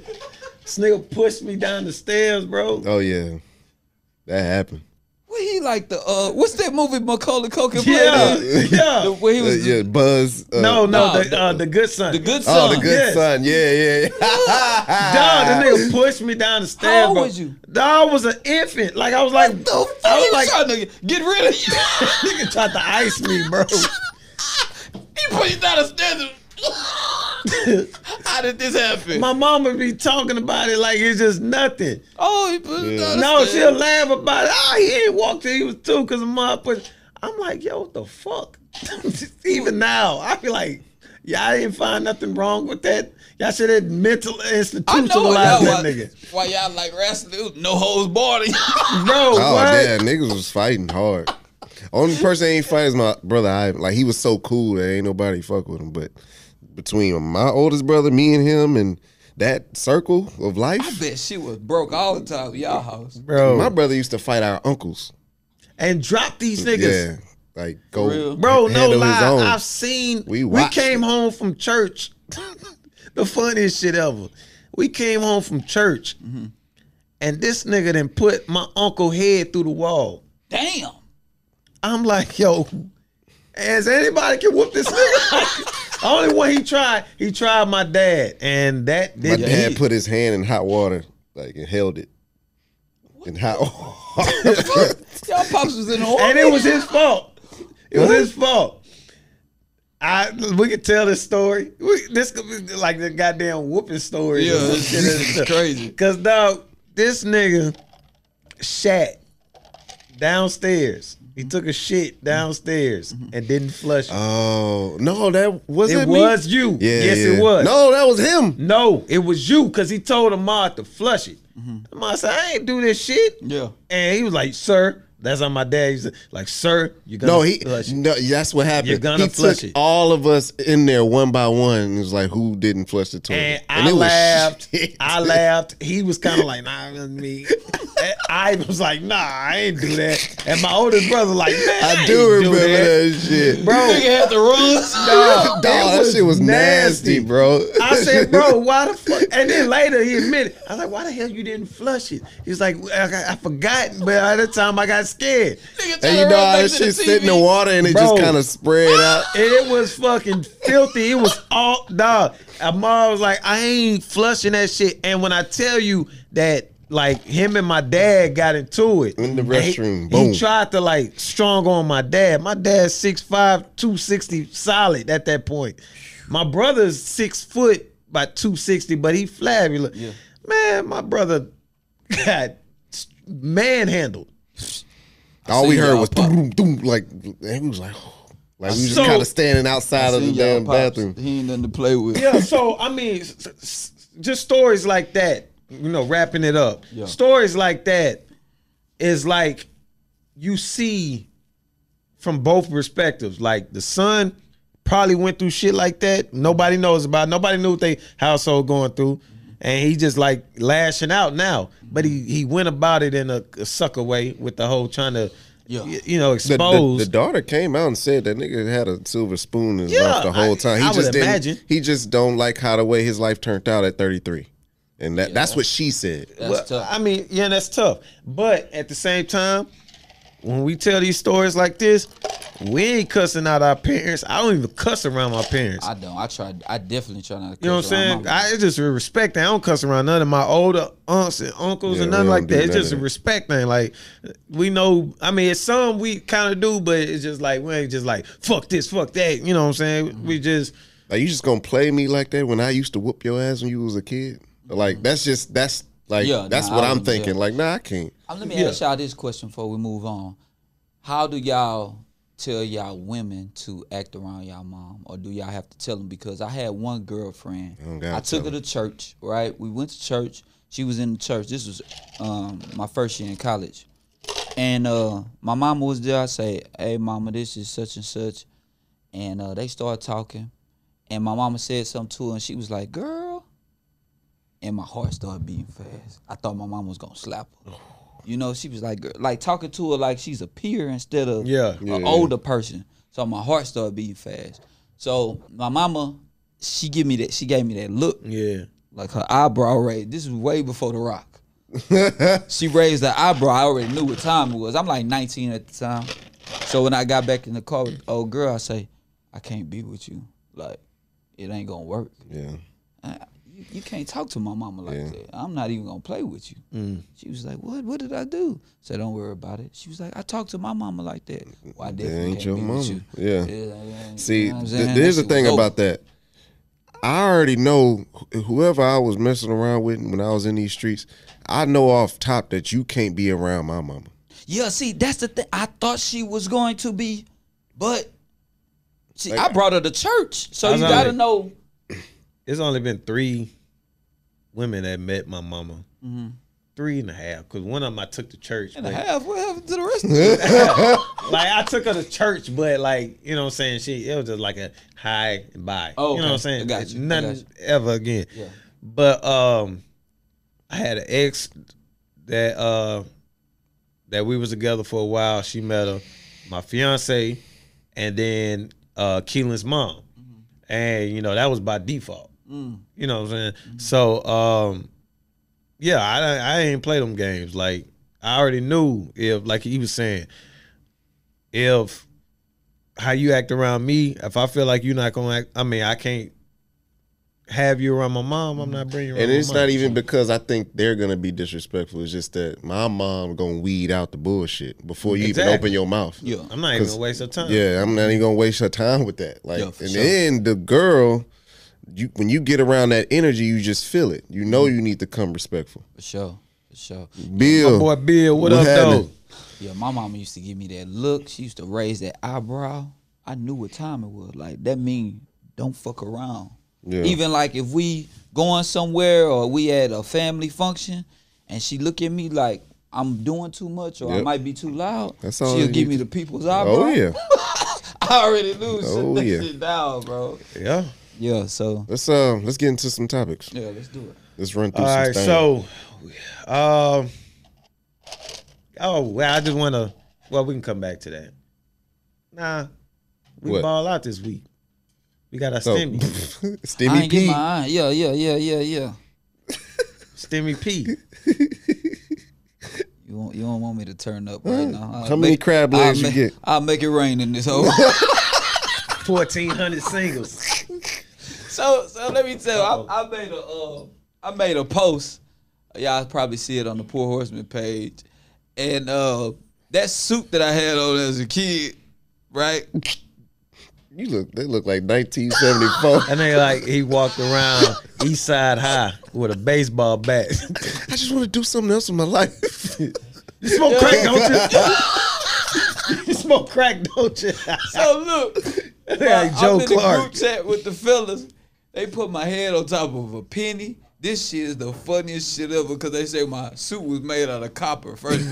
This nigga pushed me down the stairs, bro. Oh yeah, that happened. What he like the uh? What's that movie Macaulay Culkin played? Yeah, in? yeah. The- where he Uh, was yeah, Buzz. Uh, No, no, Nah, the uh, the good son. the good son. Oh, the good Yes. son. Yeah, yeah. yeah. Dog, the nigga pushed me down the stairs. old bro. was you? Dog, I was an infant. Like I was like, The fuck I was was like, trying to get rid of you. nigga tried to ice me, bro. he put you down the stairs. How did this happen? My mama be talking about it like it's just nothing. oh, he put you No, she'll laugh about it. Oh, he ain't walked till he was two because of my put. I'm like, yo, what the fuck? Even now, I be like, yeah, I didn't find nothing wrong with that. Y'all should have mental I know institutionalized that why, nigga. why y'all like wrestling? No holds barred. Bro, Oh what? damn, niggas was fighting hard. Only person that ain't fight is my brother. I like he was so cool that ain't nobody fuck with him. But between my oldest brother, me and him, and that circle of life. I bet she was broke all the time. Y'all house. Bro, my brother used to fight our uncles. and drop these niggas. Yeah, like go, real? Bro, no handle lie. I've seen. We We, came it. home from church. the funniest shit ever. We came home from church, Mm-hmm. and this nigga then put my uncle head through the wall. Damn. I'm like, yo, as anybody can whoop this nigga. Only one he tried, he tried my dad, and that My didn't. dad he- put his hand in hot water, like and held it in hot water. Y'all pops was in the army. and it was his fault. It was his fault. I we could tell this story. We, this could be like the goddamn whooping story. Yeah, this is crazy. Cause dog, this nigga shat downstairs. He took a shit downstairs and didn't flush it. oh no, that was it that me? was you. Yeah, yes, yeah. it was. No, that was him. No, it was you because he told Ahmad to flush it. Mm-hmm. Ahmad said, I ain't do this shit. Yeah. And he was like, sir, That's how my dad used to like, sir, you're gonna No, he. flush. No, that's what happened. You're gonna he flush took it. all of us in there one by one. And was like, who didn't flush the toilet? And I laughed. shit. I laughed. He was kind of like, nah, it wasn't me. I was like, nah, I ain't do that. And my oldest brother like, man, I, I do ain't remember that, shit, Bro, You had the rules. dog, Dog, that shit was nasty, bro. I said, bro, why the fuck? And then later he admitted, I was like, why the hell you didn't flush it? He was like, I, I forgot, but at the time I got scared. and you know how that shit sit in the water and it just kind of spread out. And it was fucking filthy. It was all dog. Amar was like, I ain't flushing that shit. And when I tell you that, like him and my dad got into it In the and he- restroom, He, tried to like strong on my dad. My dad's 6'5", 260 solid at that point. My brother's six foot by two sixty, but he fabulous. Man, my brother got manhandled. All we heard was pop. boom, boom, like and we was like, like we was just So- kind of standing outside of the damn bathroom. He ain't nothing to play with. yeah, so I mean, s- s- just stories like that. You know, wrapping it up. Yeah. Stories like that is like you see from both perspectives. Like the son probably went through shit like that. Nobody knows about. Nobody knew what they household going through, and he just like lashing out now. But he he went about it in a, a sucker way with the whole trying to. Yeah. y- You know, The, the, expose. the daughter came out and said that nigga had a silver spoon in his Yeah, mouth the whole I- time. He I would just didn't. imagine. He just don't like how the way his life turned out at 33, and that that's what she said. That's Well, tough. I mean, yeah, that's tough. But at the same time, when we tell these stories like this, we ain't cussing out our parents. I don't even cuss around my parents. I don't. I tried. I definitely try not to. you know what I'm saying? my I it's just a respect thing. I don't cuss around none of my older aunts and uncles Yeah, and nothing like do that. It's just a that. respect thing. Like we know. I mean, it's some we kind of do, but it's just like we ain't just like fuck this, fuck that. You know what I'm saying? Mm-hmm. We just Are you just gonna play me like that when I used to whoop your ass when you was a kid? Like that's just that's like Yeah, that's nah, what I I'm thinking. yeah. Like nah, I can't. Um, let me Yeah. ask y'all this question before we move on. How do y'all tell y'all women to act around y'all mom, or do y'all have to tell them? Because I had one girlfriend. I took her to church. Right, we went to church. She was in the church. This was um, my first year in college, and uh, my mama was there. I say, "Hey, mama, this is such and such," and uh, they started talking, and my mama said something to her, and she was like, "Girl." And my heart started beating fast. I thought my mom was gonna slap her. You know, she was like, like talking to her like she's a peer instead of Yeah. an Yeah. older person. So my heart started beating fast. So my mama, she give me that. She gave me that look, yeah. like her eyebrow raised. This was way before the rock. she raised the eyebrow. I already knew what time it was. I'm like 19 at the time. So when I got back in the car with the old girl, I say, I can't be with you. Like, it ain't gonna work. Yeah. I- you, you can't talk to my mama like Yeah. that. I'm not even gonna play with you. Mm. She was like, "What? What did I do?" said, "Don't worry about it." She was like, "I talked to my mama like that." Well, I That definitely ain't can't your mama. you. Yeah. yeah, See, you know th- there's That the thing was about that. I already know whoever I was messing around with when I was in these streets. I know off top that you can't be around my mama. Yeah, see, that's the thing. I thought she was going to be, but see, Like- I brought her to church, so you gotta like- know. It's only been three women that met my mama. Three and a half, because one of them I took to church. And a half. What happened to the rest of it? like I took her to church, but like you know what I'm saying, she it was just like a hi and bye. Oh, you know what I'm saying? I got you. I Nothing got you. ever again. Yeah. But um, I had an ex that uh that we was together for a while. She met her, my fiance, and then uh Keelan's mom, Mm-hmm. and you know that was by default. Mm. You know what I'm saying? Mm-hmm. So um, yeah, I I ain't play them games. Like I already knew if, like he was saying, if how you act around me, if I feel like you're not gonna act, I mean, I can't have you around my mom. I'm not bringing you around. And my it's mom. not even because I think they're gonna be disrespectful. It's just that my mom gonna weed out the bullshit before you Exactly. even open your mouth. Yeah. I'm not even gonna waste her time. Yeah, I'm not even gonna waste her time with that. Like, Yeah, and sure. then the girl, you when you get around that energy, you just feel it. You know mm-hmm. you need to come respectful. For sure. For sure. Bill, My boy Bill, what, What up happened? though? Yeah, my mama used to give me that look. She used to raise that eyebrow. I knew what time it was. Like that mean don't fuck around. Yeah. Even like if we going somewhere or we at a family function and she look at me like I'm doing too much or I might be too loud, That's all she'll give me the people's oh, eyebrow. Oh yeah. I already knew. Oh, Oh, that yeah. shit down, bro. Yeah. Yeah, so Let's uh let's get into some topics. yeah, let's do it. Let's run through All some right, things. so, um, oh well, I just want to. Well, we can come back to that. Nah, we What? ball out this week. We got our so stimmy, I Stimmy ain't get P. my eye. Yeah, yeah, yeah, yeah, yeah. stimmy P. You won't, you don't want me to turn up right now. I'll How many crab legs I'll you ma- get? I'll make it rain in this hole. Fourteen hundred singles. So so let me tell you, I, I made a uh, I made a post. Y'all probably see it on the Pour Horsemen page, and uh, that suit that I had on as a kid, right? You look they look like 1974. And then like he walked around East Side High with a baseball bat. I just want to do something else in my life. you smoke crack, don't you? you smoke crack, don't you? So look, like I- Joe I'm in the group chat with the fellas. They put my head on top of a penny. This shit is the funniest shit ever because they say my suit was made out of copper first.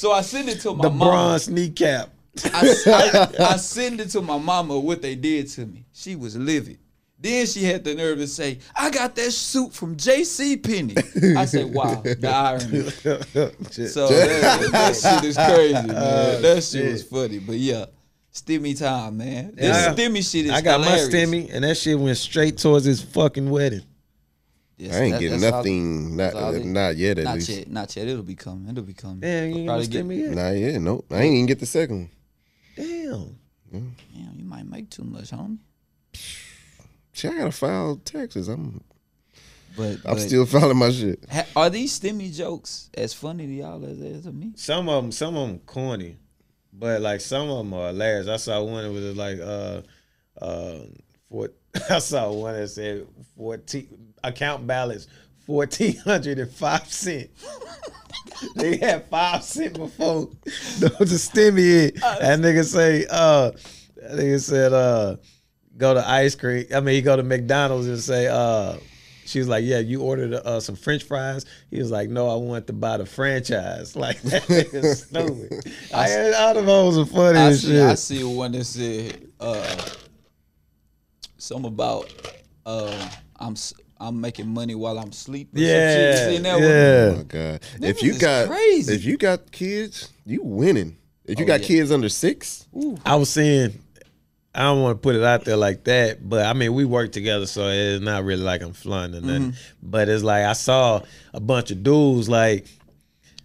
so I send it to my The mom. bronze kneecap. I, I, I send it to my mama what they did to me. She was livid. Then she had the nerve to say, I got that suit from J.C. Penney. I said, wow, the irony. So that, that shit is crazy, man. Oh, that shit was funny. But yeah, stimmy time, man. This Yeah. stimmy shit is I got hilarious. my stimmy, and that shit went straight towards his fucking wedding. Yes, I ain't that- getting that's all- nothing. Not that's uh, not yet at Not least. yet, not yet. It'll be coming. It'll be coming. Damn, you ain't Probably gonna stimmy yet? Not yet. Nope. I ain't even get the second one. Damn. Damn, you might make too much, homie. Shit, I gotta file taxes. I'm But, I'm but still filing my shit. ha- are these stimmy jokes as funny to y'all as they is to me? Some of them, some of them corny, but like some of them are hilarious. I saw one that was like, uh, uh, four, I saw one that said fourteen account balance fourteen hundred and five cent. they had five cent before a stimmy in. That nigga say, uh, that nigga said, uh, go to ice cream. I mean, he go to McDonald's and say, uh. She was like, "Yeah, you ordered uh, some French fries." He was like, "No, I want to buy the franchise." Like that is stupid. I, all the hoes are funny I as see, shit. I see one that said uh, something about uh, I'm s- I'm making money while I'm sleeping. Some shit. Yeah, You that one? Oh my god! Niggas if you got crazy. if you got kids, you winning. If you Oh, got yeah. kids under six, I was saying, I don't want to put it out there like that, but I mean, we work together, so it's not really like I'm flaunting or nothing. But it's like I saw a bunch of dudes like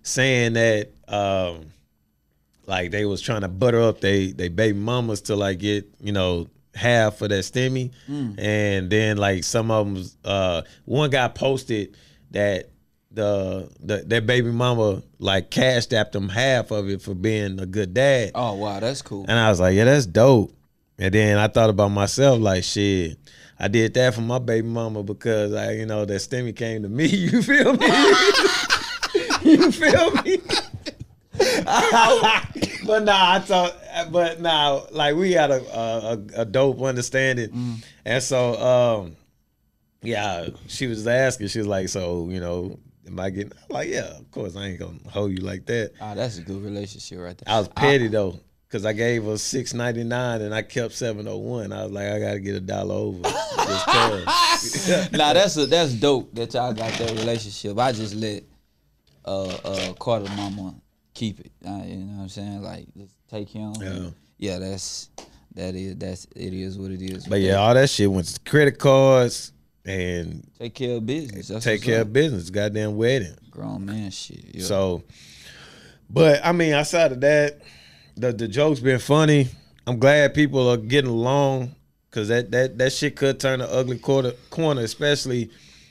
saying that, um, like they was trying to butter up they they baby mamas to like get you know half of that stimmy, and then like some of them, uh, one guy posted that the, the that baby mama like cashed at them half of it for being a good dad. Oh wow, that's cool. And I was like, yeah, that's dope. And then I thought about myself, like, shit, I did that for my baby mama because I, you know, that stimmy came to me. You feel me? you feel me? but nah, I thought, but nah, like we had a a, a dope understanding, and so um, yeah, she was asking, she was like, so you know, am I getting? I'm like, yeah, of course, I ain't gonna hold you like that. Ah, that's a good relationship right there. I was petty though, cause I gave her six ninety nine and I kept seven oh one. I was like, I gotta get a dollar over. Nah, that's a, that's dope that y'all got that relationship. I just let uh uh Carter mama keep it. Uh, you know what I'm saying? Like just take him. Yeah. Yeah, that's that is that's it is what it is. but yeah, all that shit went to credit cards and take care of business. That's take care up. of business. Goddamn wedding. grown man shit. Yeah. So, but I mean, outside of that, the the jokes been funny. I'm glad people are getting along because that that that shit could turn an ugly corner corner, especially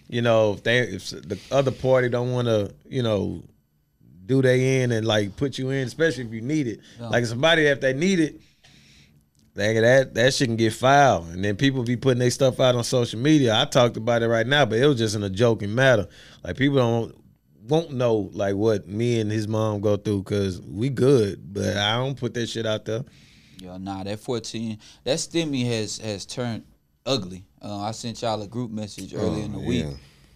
you know if they if the other party don't want to you know do they in and like put you in, especially if you need it. Like somebody if they need it. That, that that shit can get filed, and then people be putting their stuff out on social media. I talked about it right now, but it was just in a joking matter. Like people don't won't know like what me and his mom go through because we good, but I don't put that shit out there. Yo, nah, that 14, that stimmy has has turned ugly. Uh, I sent y'all a group message earlier in the week.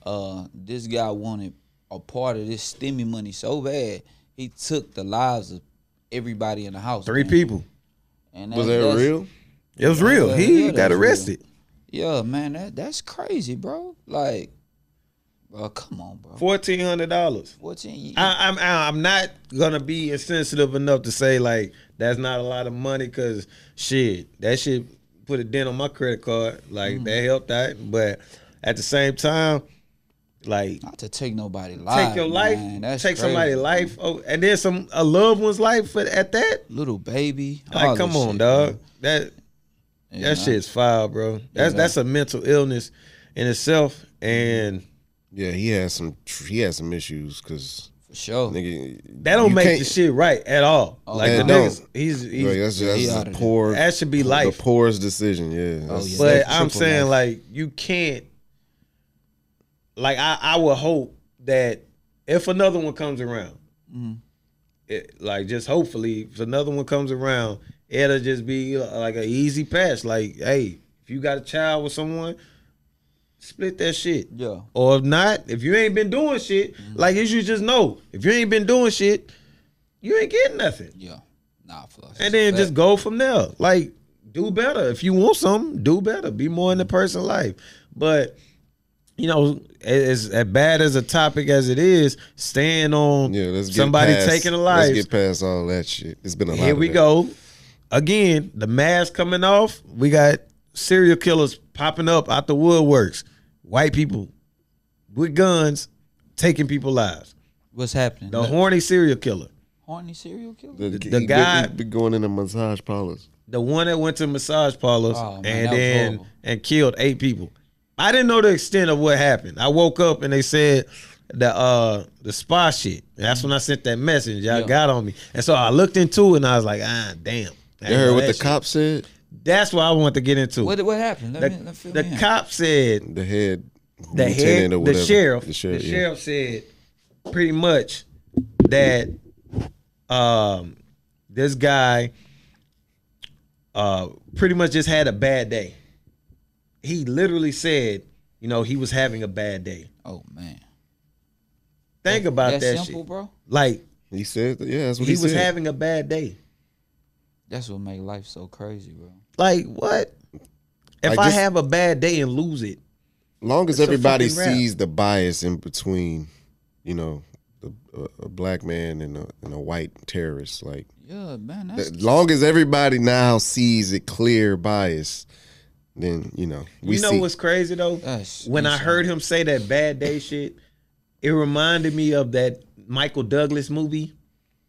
Uh, this guy wanted a part of this stimmy money so bad, he took the lives of everybody in the house. Three man. people. And Was that- that real? It was real. Yeah, he yeah, got that's real. arrested. Yeah, man, that that's crazy, bro. Like, bro, come on, bro. Fourteen hundred dollars. Fourteen. I, I'm I'm not gonna be insensitive enough to say like that's not a lot of money because shit that shit put a dent on my credit card like Mm. that helped out but at the same time like not to take nobody life. take your life man. That's take crazy, somebody's life oh, and then some a loved one's life for, at that little baby. like come on shit, dog bro. that Yeah, that shit's foul bro that's man. that's a mental illness in itself and Yeah, he has some he had some issues because for sure. nigga that don't make the shit right at all like the don't. niggas he's, he's Right, that's Yeah, he a poor. that should be life The poorest decision. Yeah. Oh, yeah. But I'm saying life. like you can't like I, I would hope that if another one comes around, Mm-hmm. it, like just hopefully if another one comes around, it'll just be like an easy pass. Like, hey, if you got a child with someone, split that shit. Yeah. Or if not, if you ain't been doing shit, Mm-hmm. like you should just know, if you ain't been doing shit, you ain't getting nothing. Yeah. Nah. And then just go from there. Like, do better. If you want something, do better. Be more in the person's life. But, you know, as, as bad as a topic as it is, staying on Yeah, let's get somebody past, taking a life. Let's get past all that shit. It's been a lot. Here we that. go. Again, the mask coming off. We got serial killers popping up out the woodworks. White people with guns taking people lives. What's happening? The The horny serial killer. horny serial killer. The, the he guy- be, be going in the massage parlors. the one that went to massage parlors Oh, man, and then horrible. and killed eight people. I didn't know the extent of what happened. I woke up and they said the uh the spa shit. That's when I sent that message. Y'all Yeah. got on me, and so I looked into it and I was like, ah, damn. I You heard what the shit. cop said? That's what I want to get into. What what happened? Let the me let me the me in. cop said The head, the head, or the sheriff, the sheriff, the yeah. said pretty much that um this guy uh pretty much just had a bad day. He literally said, you know, he was having a bad day. Oh man. Think about That's that simple, shit. bro. Like He said, yeah, that's what he, he, was having a bad day. That's what make life so crazy, bro. Like what? If Like, I just- have a bad day and lose it, long as everybody sees the bias in between, you know, the, a, a black man and a, and a white terrorist, like Yeah, man. That's as long as everybody now sees it clear bias, then you know we you know see. what's crazy though? That's when I heard him say that bad day shit, it reminded me of that Michael Douglas movie.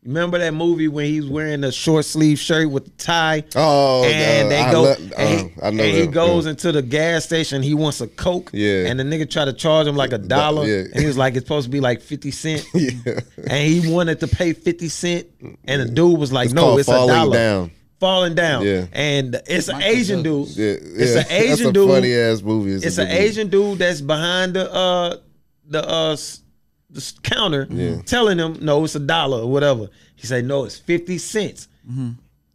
Remember that movie when he's wearing a short sleeve shirt with the tie? oh, and uh, they I go, lo- and, uh, he, know and he goes yeah. into the gas station. He wants a coke, Yeah. And the nigga try to charge him like a dollar, yeah. and he was like, "It's supposed to be like fifty cent. yeah. and he wanted to pay fifty cent, and the dude was like, It's "No, it's a falling dollar." down. Falling down, Yeah. and it's an Asian dude. Douglas. Yeah, It's an Asian That's a dude. funny ass movie. It's a an movie. Asian dude that's behind the uh the uh s- the counter telling him no, it's a dollar or whatever. He said, no, it's fifty cents.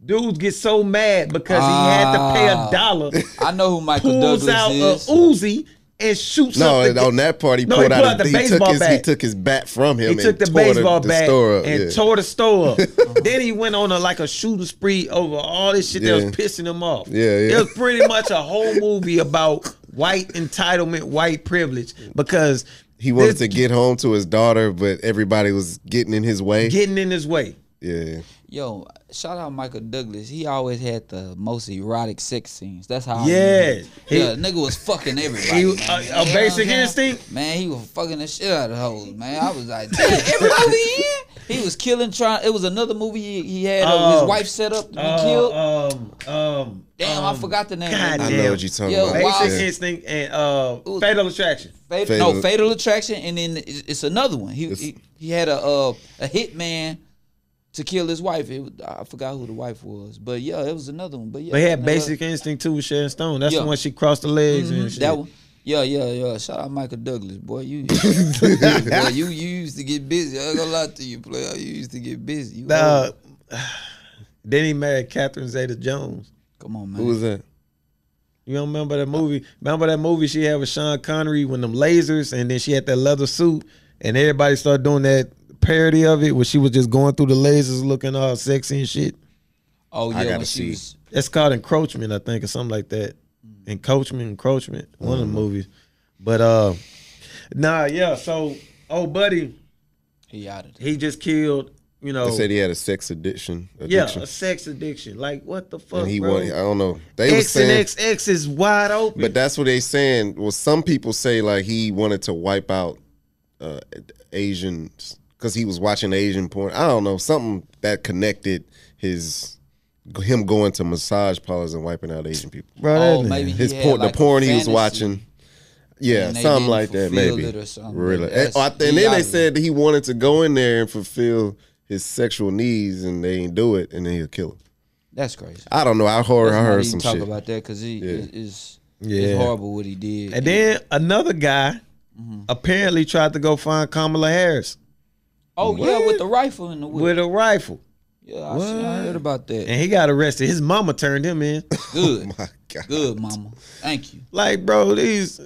Dudes get so mad because he had to pay a Ah. dollar. I know who Michael pulls Douglas out is. a Uzi and shoots No, up the and on that part he No, pulled he out. pulled out the he, took baseball his, he bat. took his bat from him. He took and the tore baseball the, bat the store up. and yeah. tore the store up. then he went on a, like a shooting spree over all this shit that was pissing him off. Yeah, yeah. It was pretty much a whole movie about white entitlement, white privilege because He wanted this to get home to his daughter, but everybody was getting in his way. getting in his way. yeah, Yo, shout out Michael Douglas. He always had the most erotic sex scenes. That's how. I Yeah. remember. He- yeah, nigga was fucking everybody. He- man. a- a You know Basic Instinct? Man, he was fucking the shit out of hoes. Man, I was like, damn, every movie he in, he was killing. Trying. It was another movie he, he had of Oh. his wife set up to be killed. Uh, um, um, Damn, um, I forgot the name. God I damn. know what you're talking Yo, about. Basic Yeah. Instinct and uh, was- Fatal Attraction. Fatal, Fatal- No, Fatal Attraction, and then it's, it's another one. He, It's- he he had a uh, a hitman to kill his wife. It I forgot who the wife was, but yeah, it was another one. But yeah, They had nigga, Basic Instinct too with Sharon Stone. That's Yeah. the one she crossed the legs and mm-hmm. shit. That one. Yeah, yeah, yeah. Shout out Michael Douglas, boy. You, boy, you, you used to get busy. I ain't gonna lie to you, player. You used to get busy. You old. then he married Catherine Zeta-Jones. Come on, man. who was that? You don't remember that movie? Remember that movie she had with Sean Connery when them lasers, and then she had that leather suit, and everybody started doing that parody of it where she was just going through the lasers looking all sexy and shit. Oh yeah, I gotta when see. she was It's called encroachment, I think, or something like that. Encroachment, encroachment, one of the movies. But uh, nah, yeah. So, oh, buddy, he out of there. he just killed. You know, They said he had a sex addiction. yeah, a sex addiction. Like what the fuck, and he bro? want, I don't know. They was X and saying, X X is wide open. but that's what they saying. Well, some people say like he wanted to wipe out uh, Asians because he was watching Asian porn. I don't know something that connected his him going to massage parlors and wiping out Asian people. bro, Oh, that maybe His porn, like, the porn he was watching. Yeah, something like that, maybe. it or. Really? That's- Oh, and then they said that he wanted to go in there and fulfill his sexual needs, and they didn't do it, and then he'll kill him. That's crazy. I don't know. I heard, Let's I heard some talk shit. about that because he Yeah. is is Yeah. it's horrible what he did. And then another guy Mm-hmm. apparently tried to go find Kamala Harris oh yeah, with the rifle in the whip. with a rifle, yeah, I, see- I heard about that. and he got arrested. His mama turned him in. Good, oh, My God, good, mama. Thank you. like, bro, these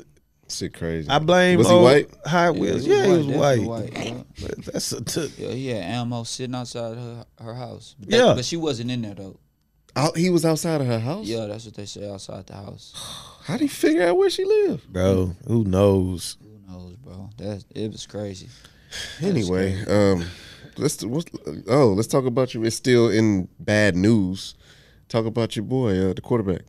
shit crazy. I blame. Was he white? High wheels. Yeah, he was definitely white. yeah. But That's a t- Yeah, he had ammo sitting outside her her house. But Yeah. but she wasn't in there though. Out- he was outside of her house. Yeah, that's what they say outside the house. How do you figure out where she lived? bro. Who knows? Who knows, bro? That it was crazy. Anyway, um, let's what's, oh let's talk about you. It's still in bad news. Talk about your boy, uh, the quarterback.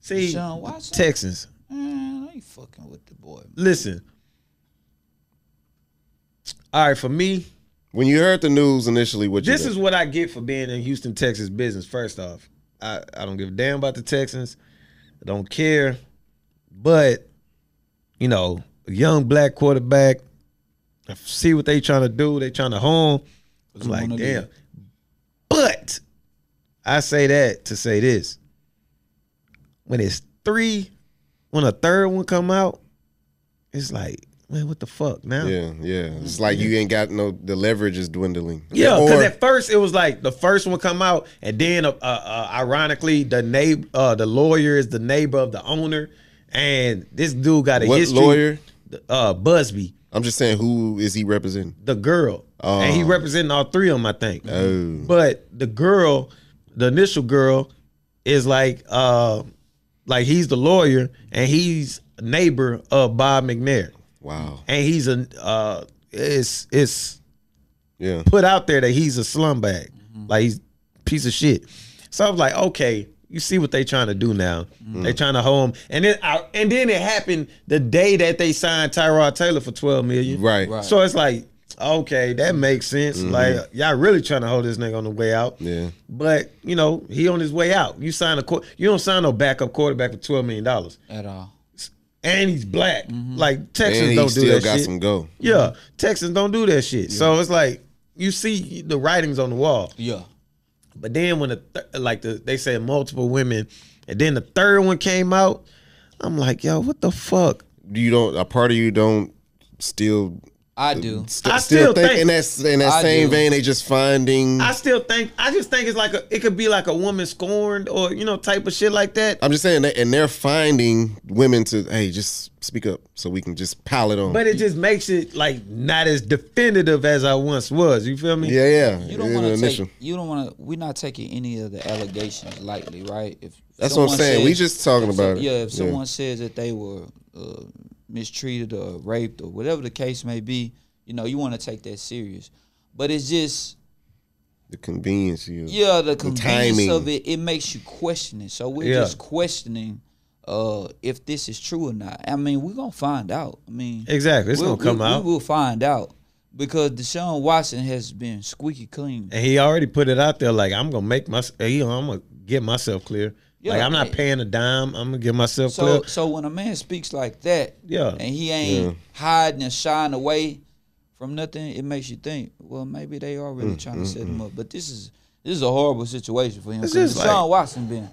See, Deshaun Watson? Texans. Man, I ain't fucking with the boy. Listen. All right, for me, When you heard the news initially, what this think? is what I get for being in Houston, Texas business. First off, I, I don't give a damn about the Texans. I don't care. But, you know, young black quarterback, I see what they trying to do. They trying to home. I'm like, wanna damn. do? But I say that to say this. When it's three, when a third one come out, it's like, man, what the fuck now? yeah, yeah. It's like you ain't got no. The leverage is dwindling. Yeah, because at first it was like the first one come out, and then uh, uh, ironically, the neighbor, uh, the lawyer is the neighbor of the owner, and this dude got a what history. lawyer? Uh, Buzbee, I'm just saying, who is he representing? the girl, and he Oh. representing all three of them, I think. Oh, But the girl, the initial girl, is like, uh, like he's the lawyer, and he's a neighbor of Bob McNair, wow. and he's a, uh, it's it's Yeah, put out there that he's a slum bag, like he's a piece of shit. So I was like, okay, you see what they trying to do now? Mm-hmm. They trying to hold him, and then I, and then it happened the day that they signed Tyrod Taylor for twelve million. right. Right. So it's like, okay, that makes sense. Mm-hmm. Like y'all really trying to hold this nigga on the way out. Yeah, But you know he on his way out. You sign a you don't sign no backup quarterback for twelve million dollars, At all. and he's black. Mm-hmm. Like Texans and he don't do still that got shit. some go. Yeah, Texans don't do that shit. So it's like you see the writings on the wall. Yeah. But then when the th- like the they said multiple women, and then the third one came out, I'm like, yo, what the fuck? You don't. A part of you don't still. I do. St- I still still think, think- in that in that I same do. vein. They just finding. I still think I just think it's like a it could be like a woman scorned or you know type of shit like that. I'm just saying that, and they're finding women to hey, just speak up so we can just pile it on. But it just makes it like not as definitive as I once was. You feel me? yeah, yeah. You don't want to initial. take. You don't want to. We're not taking any of the allegations lightly, right? If That's what I'm someone saying. We just talking if so- about it. Yeah, if Yeah. someone says that they were uh, mistreated or raped or whatever the case may be, you know, you want to take that serious. But it's just, the convenience. You. yeah, the convenience timing. of it. It makes you question it. So we're Yeah. just questioning uh, if this is true or not. I mean, we're gonna find out. I mean, Exactly. It's we'll- gonna come we, out. We will find out because Deshaun Watson has been squeaky clean. And he already put it out there like I'm gonna make my you know, I'm gonna get myself clear. Like I'm not paying a dime. I'm gonna give myself So clear. so when a man speaks like that, Yeah. and he ain't hiding and shying away from nothing, it makes you think, well, maybe they are Mm, really trying to set him up. But this is this is a horrible situation for him. It's Because just Deshaun like- Watson been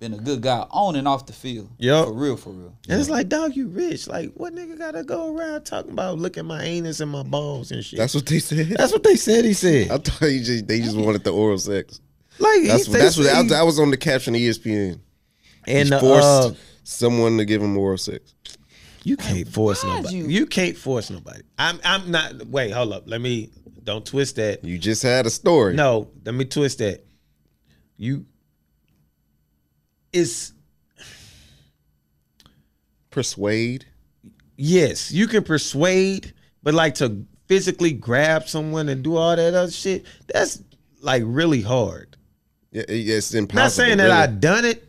been a good guy on and off the field. Yeah, For real, for real. And it's like, dog, you rich. Like, what nigga gotta go around talking about looking my anus and my balls and shit? That's what they said. That's what they said. He said. I thought he just they just wanted the oral sex. Like That's he, what that's what said I, he- that was on the caption of ESPN. and he the, forced uh, someone to give him oral sex. You can't force nobody. you. You. can't force nobody. I'm I'm not wait, hold up. Let me don't twist that. You just had a story. No, let me twist that. You it's Persuade. yes, you can persuade, but like to physically grab someone and do all that other shit, that's like really hard. Yeah, it's impossible. Not saying that really. I done it,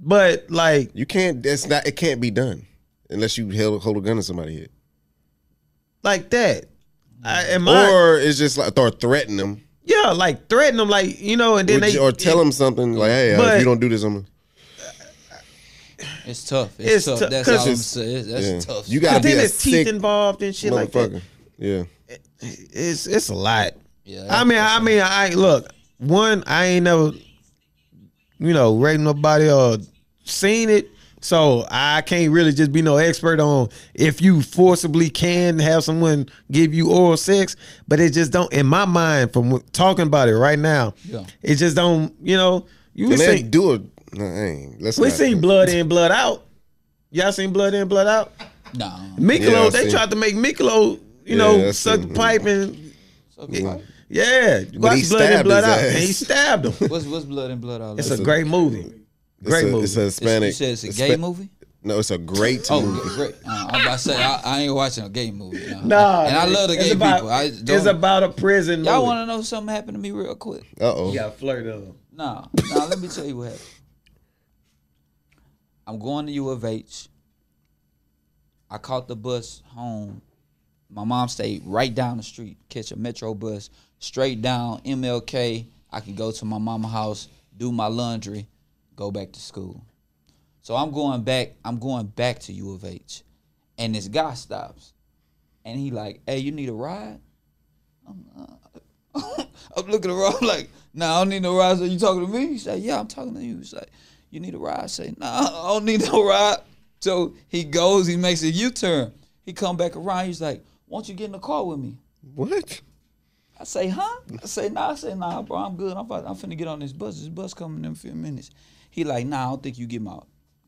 but like You can't. That's not. It can't be done unless you hold, hold a gun to somebody's head, like that. I, and my, or it's just like or threaten them, yeah, like threaten them, like you know, and then or, they or tell them something like, "Hey, uh, But- if you don't do this, I'm." gonna It's tough. It's, It's tough. tou- That's 'cause all I'm saying. That's yeah. tough. You gotta be then a there's teeth sick involved and shit like that. motherfucker. Yeah. It's it's a lot. Yeah, I mean, I mean, I look. One, I ain't never, you know, raped nobody or seen it, so I can't really just be no expert on if you forcibly can have someone give you oral sex. But it just don't, in my mind, from talking about it right now, Yeah. it just don't. You know, you And they see, do it. No, Let's we not- seen blood in, blood out. Y'all seen blood in, blood out? no. Miklo, Yeah, they seen- tried to make Miklo, you Yeah, know, suck the pipe and Okay. Yeah, But watch he blood in, stabbed blood out, and he stabbed him. What's what's blood and blood all It's about? a great movie. It's Great a, movie. It's a It's- Hispanic. You said it's a Hispa- gay movie. No, it's a great Oh, movie. great! Uh, I'm about to say I, I ain't watching a gay movie. No. Nah, and I love the it's gay about- people. I It's don't, about a prison. y'all want to know something happened to me real quick? Uh oh. You got flirted of them. Nah, nah. let me tell you what happened. I'm going to U of H. I caught the bus home. My mom stayed right down the street. Catch a metro bus straight down MLK. I can go to my mama house, do my laundry, go back to school. So I'm going back. I'm going back to U of H, and this guy stops, and he like, "Hey, you need a ride?" I'm, uh, I'm looking around like, "Nah, I don't need no ride." So you talking to me? He said, "Yeah, I'm talking to you." He's like, "You need a ride?" I say, "Nah, I don't need no ride." So he goes. He makes a U-turn. He come back around. He's like, "Won't you get in the car with me?" What? I say, huh? I say, nah. I say, nah, bro. I'm good. I'm about, I'm finna get on this bus. This bus coming in a few minutes. He like, nah. I don't think you get my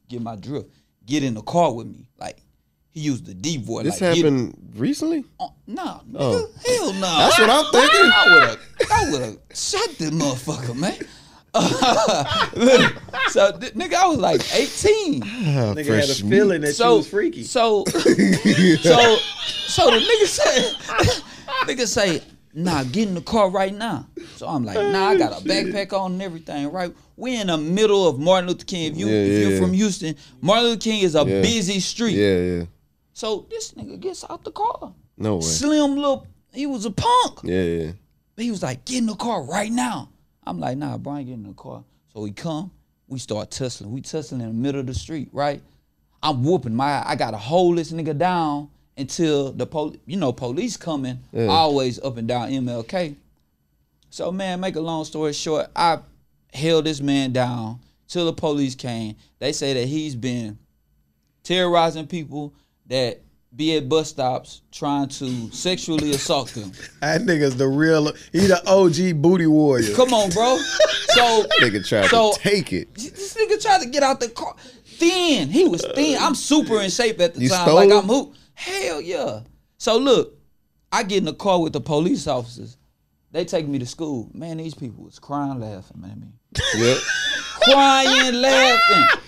get my drift. Get in the car with me. Like he used the D voice. This like, get- happened recently? uh, nah, nigga, Oh. hell no. That's what I'm thinking. I would have, I would have shot this motherfucker, man. So th- nigga, I was like 18. Ah, Nigga had a sh- feeling that so you was freaky. So, so, so the nigga say, nigga say, nah, get in the car right now. So I'm like, nah, I got a backpack on and everything, right? We in the middle of Martin Luther King. If you Yeah, if you're yeah. from Houston, Martin Luther King is a Yeah. busy street. Yeah, yeah. So this nigga gets out the car. No way. Slim little, he was a punk. Yeah, yeah. He was like, get in the car right now. I'm like, nah, Brian, get in the car. So we come, we start tussling. We tussling in the middle of the street, right? I'm whooping my I gotta hold this nigga down until the pol you know, police coming always up and down MLK. So man, make a long story short, I held this man down till the police came. They say that he's been terrorizing people that be at bus stops trying to sexually assault them. That nigga's the real. He the OG booty warrior. Come on, bro. So Nigga tried So- to take it. this nigga tried to get out the car. Thin. He was thin. I'm super in shape at the You time. like? I'm who? Hell yeah. So look, I get in the car with the police officers. They take me to school. Man, these people was crying, laughing, man. Yep. Crying, laughing.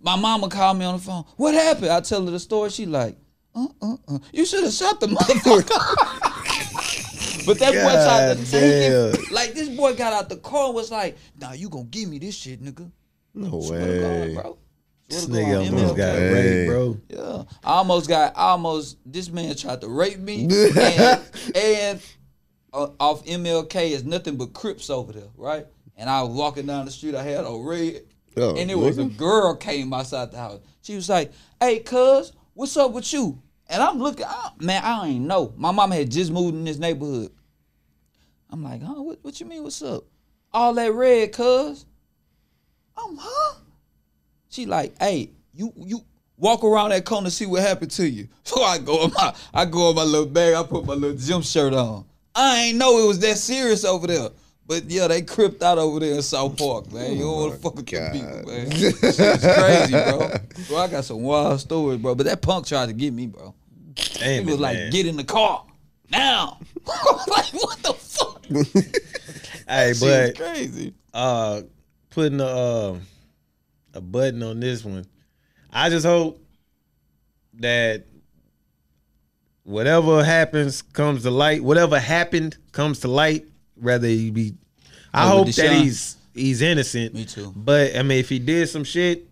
My mama called me on the phone. What happened? I tell her the story. She like, uh, uh, uh. You should have shot the motherfucker. but that boy tried to God take it. Like this boy got out the car and was like, Nah, you gonna give me this shit, nigga. No Swear to God, way. bro. This nigga God, almost got Hey. raped, bro. Yeah, I almost got. I almost. This man tried to rape me, and, and uh, off MLK is nothing but Crips over there, right? And I was walking down the street. I had a red, Oh, and it was a girl came outside the house. She was like, "Hey, cuz, what's up with you?" And I'm looking, I, man, I ain't know. My mama had just moved in this neighborhood. I'm like, huh? What, what you mean? What's up? All that red, cuz. I'm, huh? She like, hey, you you walk around that corner, to see what happened to you. So I go in my I go in my little bag, I put my little gym shirt on. I ain't know it was that serious over there. But yeah, they cripped out over there in South Park, man. You don't Oh want to fuck with them people, man. Shit's crazy, bro. Bro, I got some wild stories, bro. But that punk tried to get me, bro. Damn He was it, like, man. "Get in the car now." like, what the fuck? Hey, Shit but crazy. uh putting the. uh, a button on this one. I just hope that whatever happens comes to light. Whatever happened comes to light. Whether he be, I Oh, hope that he's he's innocent. Me too. But I mean, if he did some shit,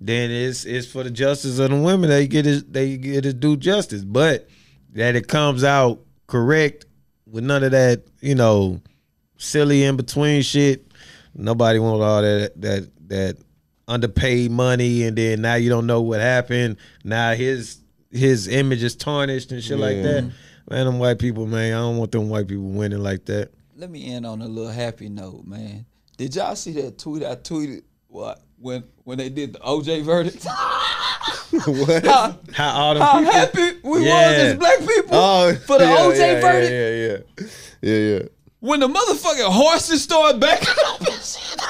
then it's it's for the justice of the women. They get his they get his due justice. But that it comes out correct with none of that, you know, silly in between shit. Nobody want all that that that underpaid money, and then now you don't know what happened. Now his his image is tarnished and shit like that. Man, them white people, man, I don't want them white people winning like that. Let me end on a little happy note, man. Did y'all see that tweet I tweeted? What when when they did the OJ verdict? what? how, How all them how people, happy we was Yeah. as black people Oh, for the yeah, OJ yeah, verdict. Yeah, yeah, yeah, yeah, yeah. When the motherfucking horses started backing up and shit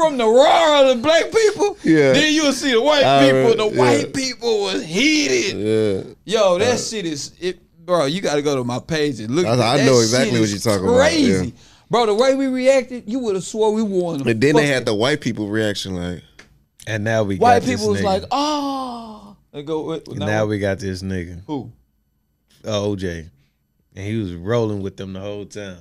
from the roar of the black people, Yeah. then you'll see the white I people. remember- The white yeah. people was heated. Yeah. Yo, that shit is it, bro. You got to go to my page and look. I- at I that know shit exactly what is you're talking about, Crazy, yeah. bro. The way we reacted, you would have swore we won. And then they had the white people reaction like, and now we white got this people was nigga. like, oh, they go. With, And now we got this nigga, who? uh, OJ, and he was rolling with them the whole time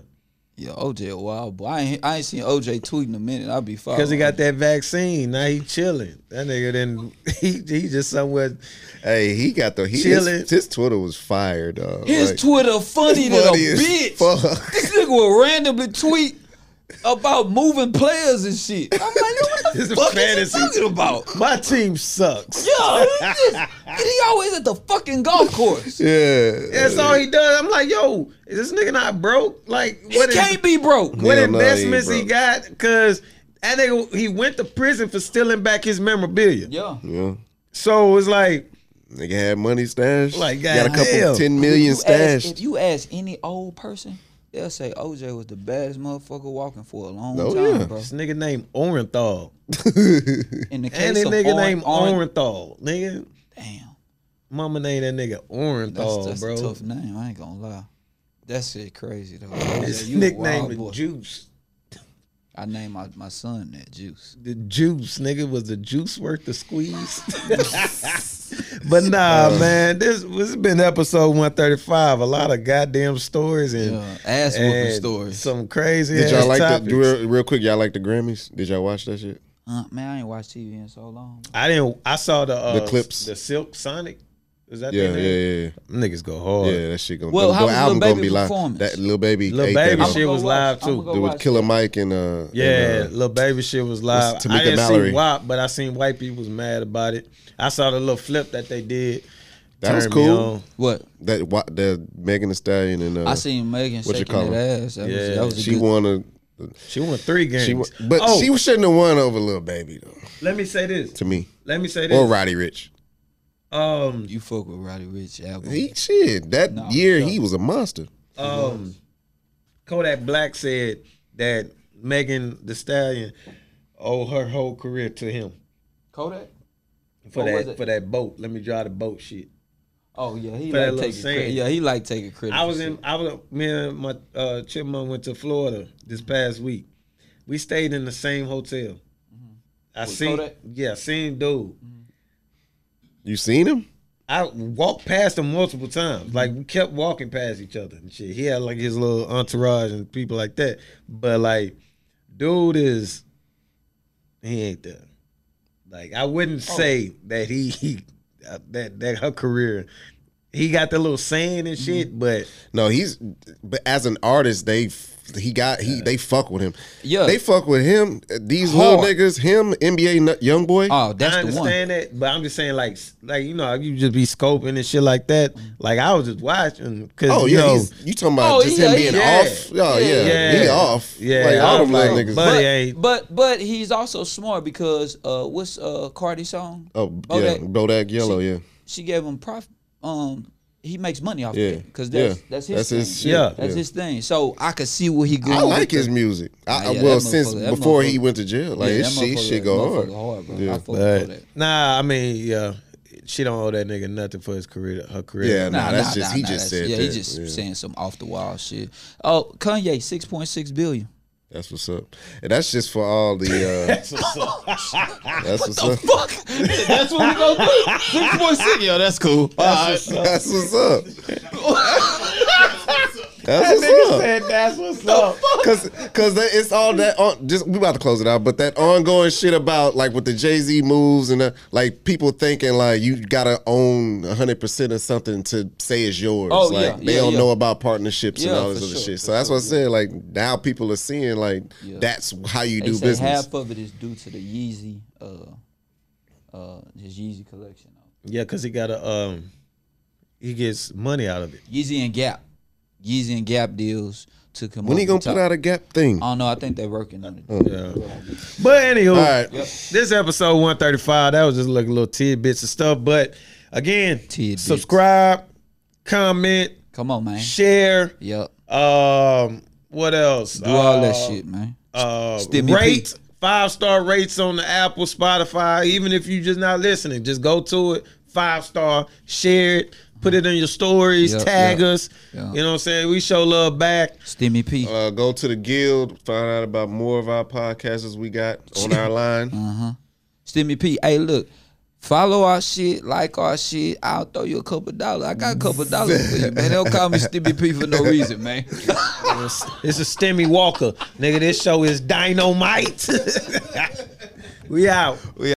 Yeah, OJ a wild boy. I ain't, I ain't seen OJ tweet in a minute. I'll be fine. because he got that vaccine. Now he chilling. That nigga then he he just somewhere. hey, he got the he, Chilling. his, his Twitter was fired, dog. His Like, Twitter funny than a bitch. fuck. This nigga will randomly tweet about moving players and shit. I'm like, what This the is fuck is fantasy. he talking about? My team sucks. Yo, he, just, he always at the fucking golf course. Yeah. That's all he does. I'm like, yo, is this nigga not broke? Like, He what? is- can't be broke. what Hell no, he investments he got? Because that nigga he went to prison for stealing back his memorabilia. Yeah. Yeah. So it's like, Nigga had money stashed. Like, got a couple goddamn. ten million If you ask- if you ask any old person, they'll say OJ was the baddest motherfucker walking for a long Oh, time, yeah. bro. this nigga named Orenthal. In the case And that of nigga Oren- named Orenthal. Nigga, Damn, mama named that nigga Orenthal, that's bro. a tough name. I ain't gonna lie. That shit crazy though. His OJ, you nickname wild is. Juice. I named my, my son that Juice. The juice, nigga, was the juice worth the squeeze? but nah, man, this this has been episode one thirty five. A lot of goddamn stories and, Yeah, ass whooping and stories. Some crazy. Did y'all ass like topics. the real, real quick? Y'all like the Grammys? Did y'all watch that shit? Uh, man, I ain't watched TV in so long. I didn't. I saw the uh, The clips. the Silk Sonic. Is that Yeah, their yeah, yeah, Niggas go yeah. hard. Yeah, that shit gonna. Well, the, how the was album gonna be live. That little baby. Lil ate Baby shit shit. was live, too. There was Killer Mike and uh. Yeah, and, uh, little baby shit was live. Tamika I didn't Mallory. see WAP, but I seen white people was mad about it. I saw the little flip that they did. That was cool. What? that wa- the Megan Thee Stallion and uh, I seen Megan what you shaking call that ass. That was, Yeah, that was she good, won a. She won three games. She won, but oh, she shouldn't have won over Little Baby though. let me say this. To me, Let me say this. or Roddy Ricch. Um, You fuck with Roddy Ricch album. He shit. That No, year he was a monster. um, Kodak Black said that Megan Thee Stallion owed her whole career to him Kodak? for What was that it? for that boat. Let me drive the boat shit. Oh yeah, he For like little taking credit. Yeah, he like taking credit. I for was shit. in. I was. Me and my uh, chipmunk went to Florida this past week. We stayed in the same hotel. I With seen. Kodak? Yeah, same dude. You seen him? I walked past him multiple times. Like we kept walking past each other and shit. He had like his little entourage and people like that. But like, dude is he ain't there. Like I wouldn't say that he, he uh, that that her career. He got the little saying and shit, but No, he's. But as an artist, they f- he got he they fuck with him. Yeah. they fuck with him. These Hard. little niggas, him NBA YoungBoy. Oh, that's I the one. understand that. But I'm just saying, like, like you know, you just be scoping and shit like that. Like I was just watching because oh you yeah, know, he's, you talking about Oh, just yeah, him being yeah. off? Oh yeah, Yeah. he off. Yeah, like all I them little niggas. but- But, but but he's also smart because uh what's uh Cardi song? oh Bodak. yeah, Bodak Yellow. Yeah, She gave him prof um he makes money off Yeah. of it because that's Yeah. that's his That's thing. his shit. Yeah. that's Yeah. his thing. So I could see where he going. I like his music. I, Nah, yeah, well, since before he went to jail, like Yeah, his that shit, motherfucker- shit go hard. motherfucker hard, bro. Yeah. I fuck with But that. nah, I mean, yeah, she don't owe that nigga nothing for his career, her career. Yeah, nah, that's just he nah, just that's- said yeah, that. he just saying some off the wall shit. Oh, Kanye, six point six billion. That's what's up. And that's just for all the. Uh, that's what's up. That's what's up. Fuck, that's what we gonna do. Six point six. Yo, that's cool. That's what's up. That's what's up. said that's what's up. Cause, cause it's all that. On, just we about to close it out, but that ongoing shit about like with the Jay Z moves and the, like people thinking like you gotta own hundred percent of something to say it's yours. Oh, like yeah, they yeah, don't yeah. know about partnerships and all this other sure, shit. for So that's what I said. Like now people are seeing like Yeah. that's how you They do say business. half of it is due to the Yeezy, uh, uh, his Yeezy collection. Yeah, cause he got a um, he gets money out of it. Yeezy and Gap, Yeezy and Gap deals to him. when he gonna the top. put out a Gap thing? I don't know. I think they're working on it. Yeah. But anywho, All right. this episode 135, that was just like a little tidbits of stuff. But again, Tidbits. subscribe, comment, Come on, man. share. Yep. Um, what else? Do all that Uh, shit, man. Uh, Stimmy rate five star rates on the Apple, Spotify. Even if you're just not listening, just go to it. Five star, share it, put it in your stories, Yep, tag yep, us. yep. You know what I'm saying? We show love back. Stimmy P. Uh, go to the guild, find out about more of our podcasts we got on our line. Uh-huh. Stimmy P. Hey, look. Follow our shit, like our shit. I'll throw you a couple dollars. I got a couple dollars for you, man. Don't call me Stimmy P for no reason, man. It's a Stimmy Walker. Nigga, this show is dynamite. We out. We out.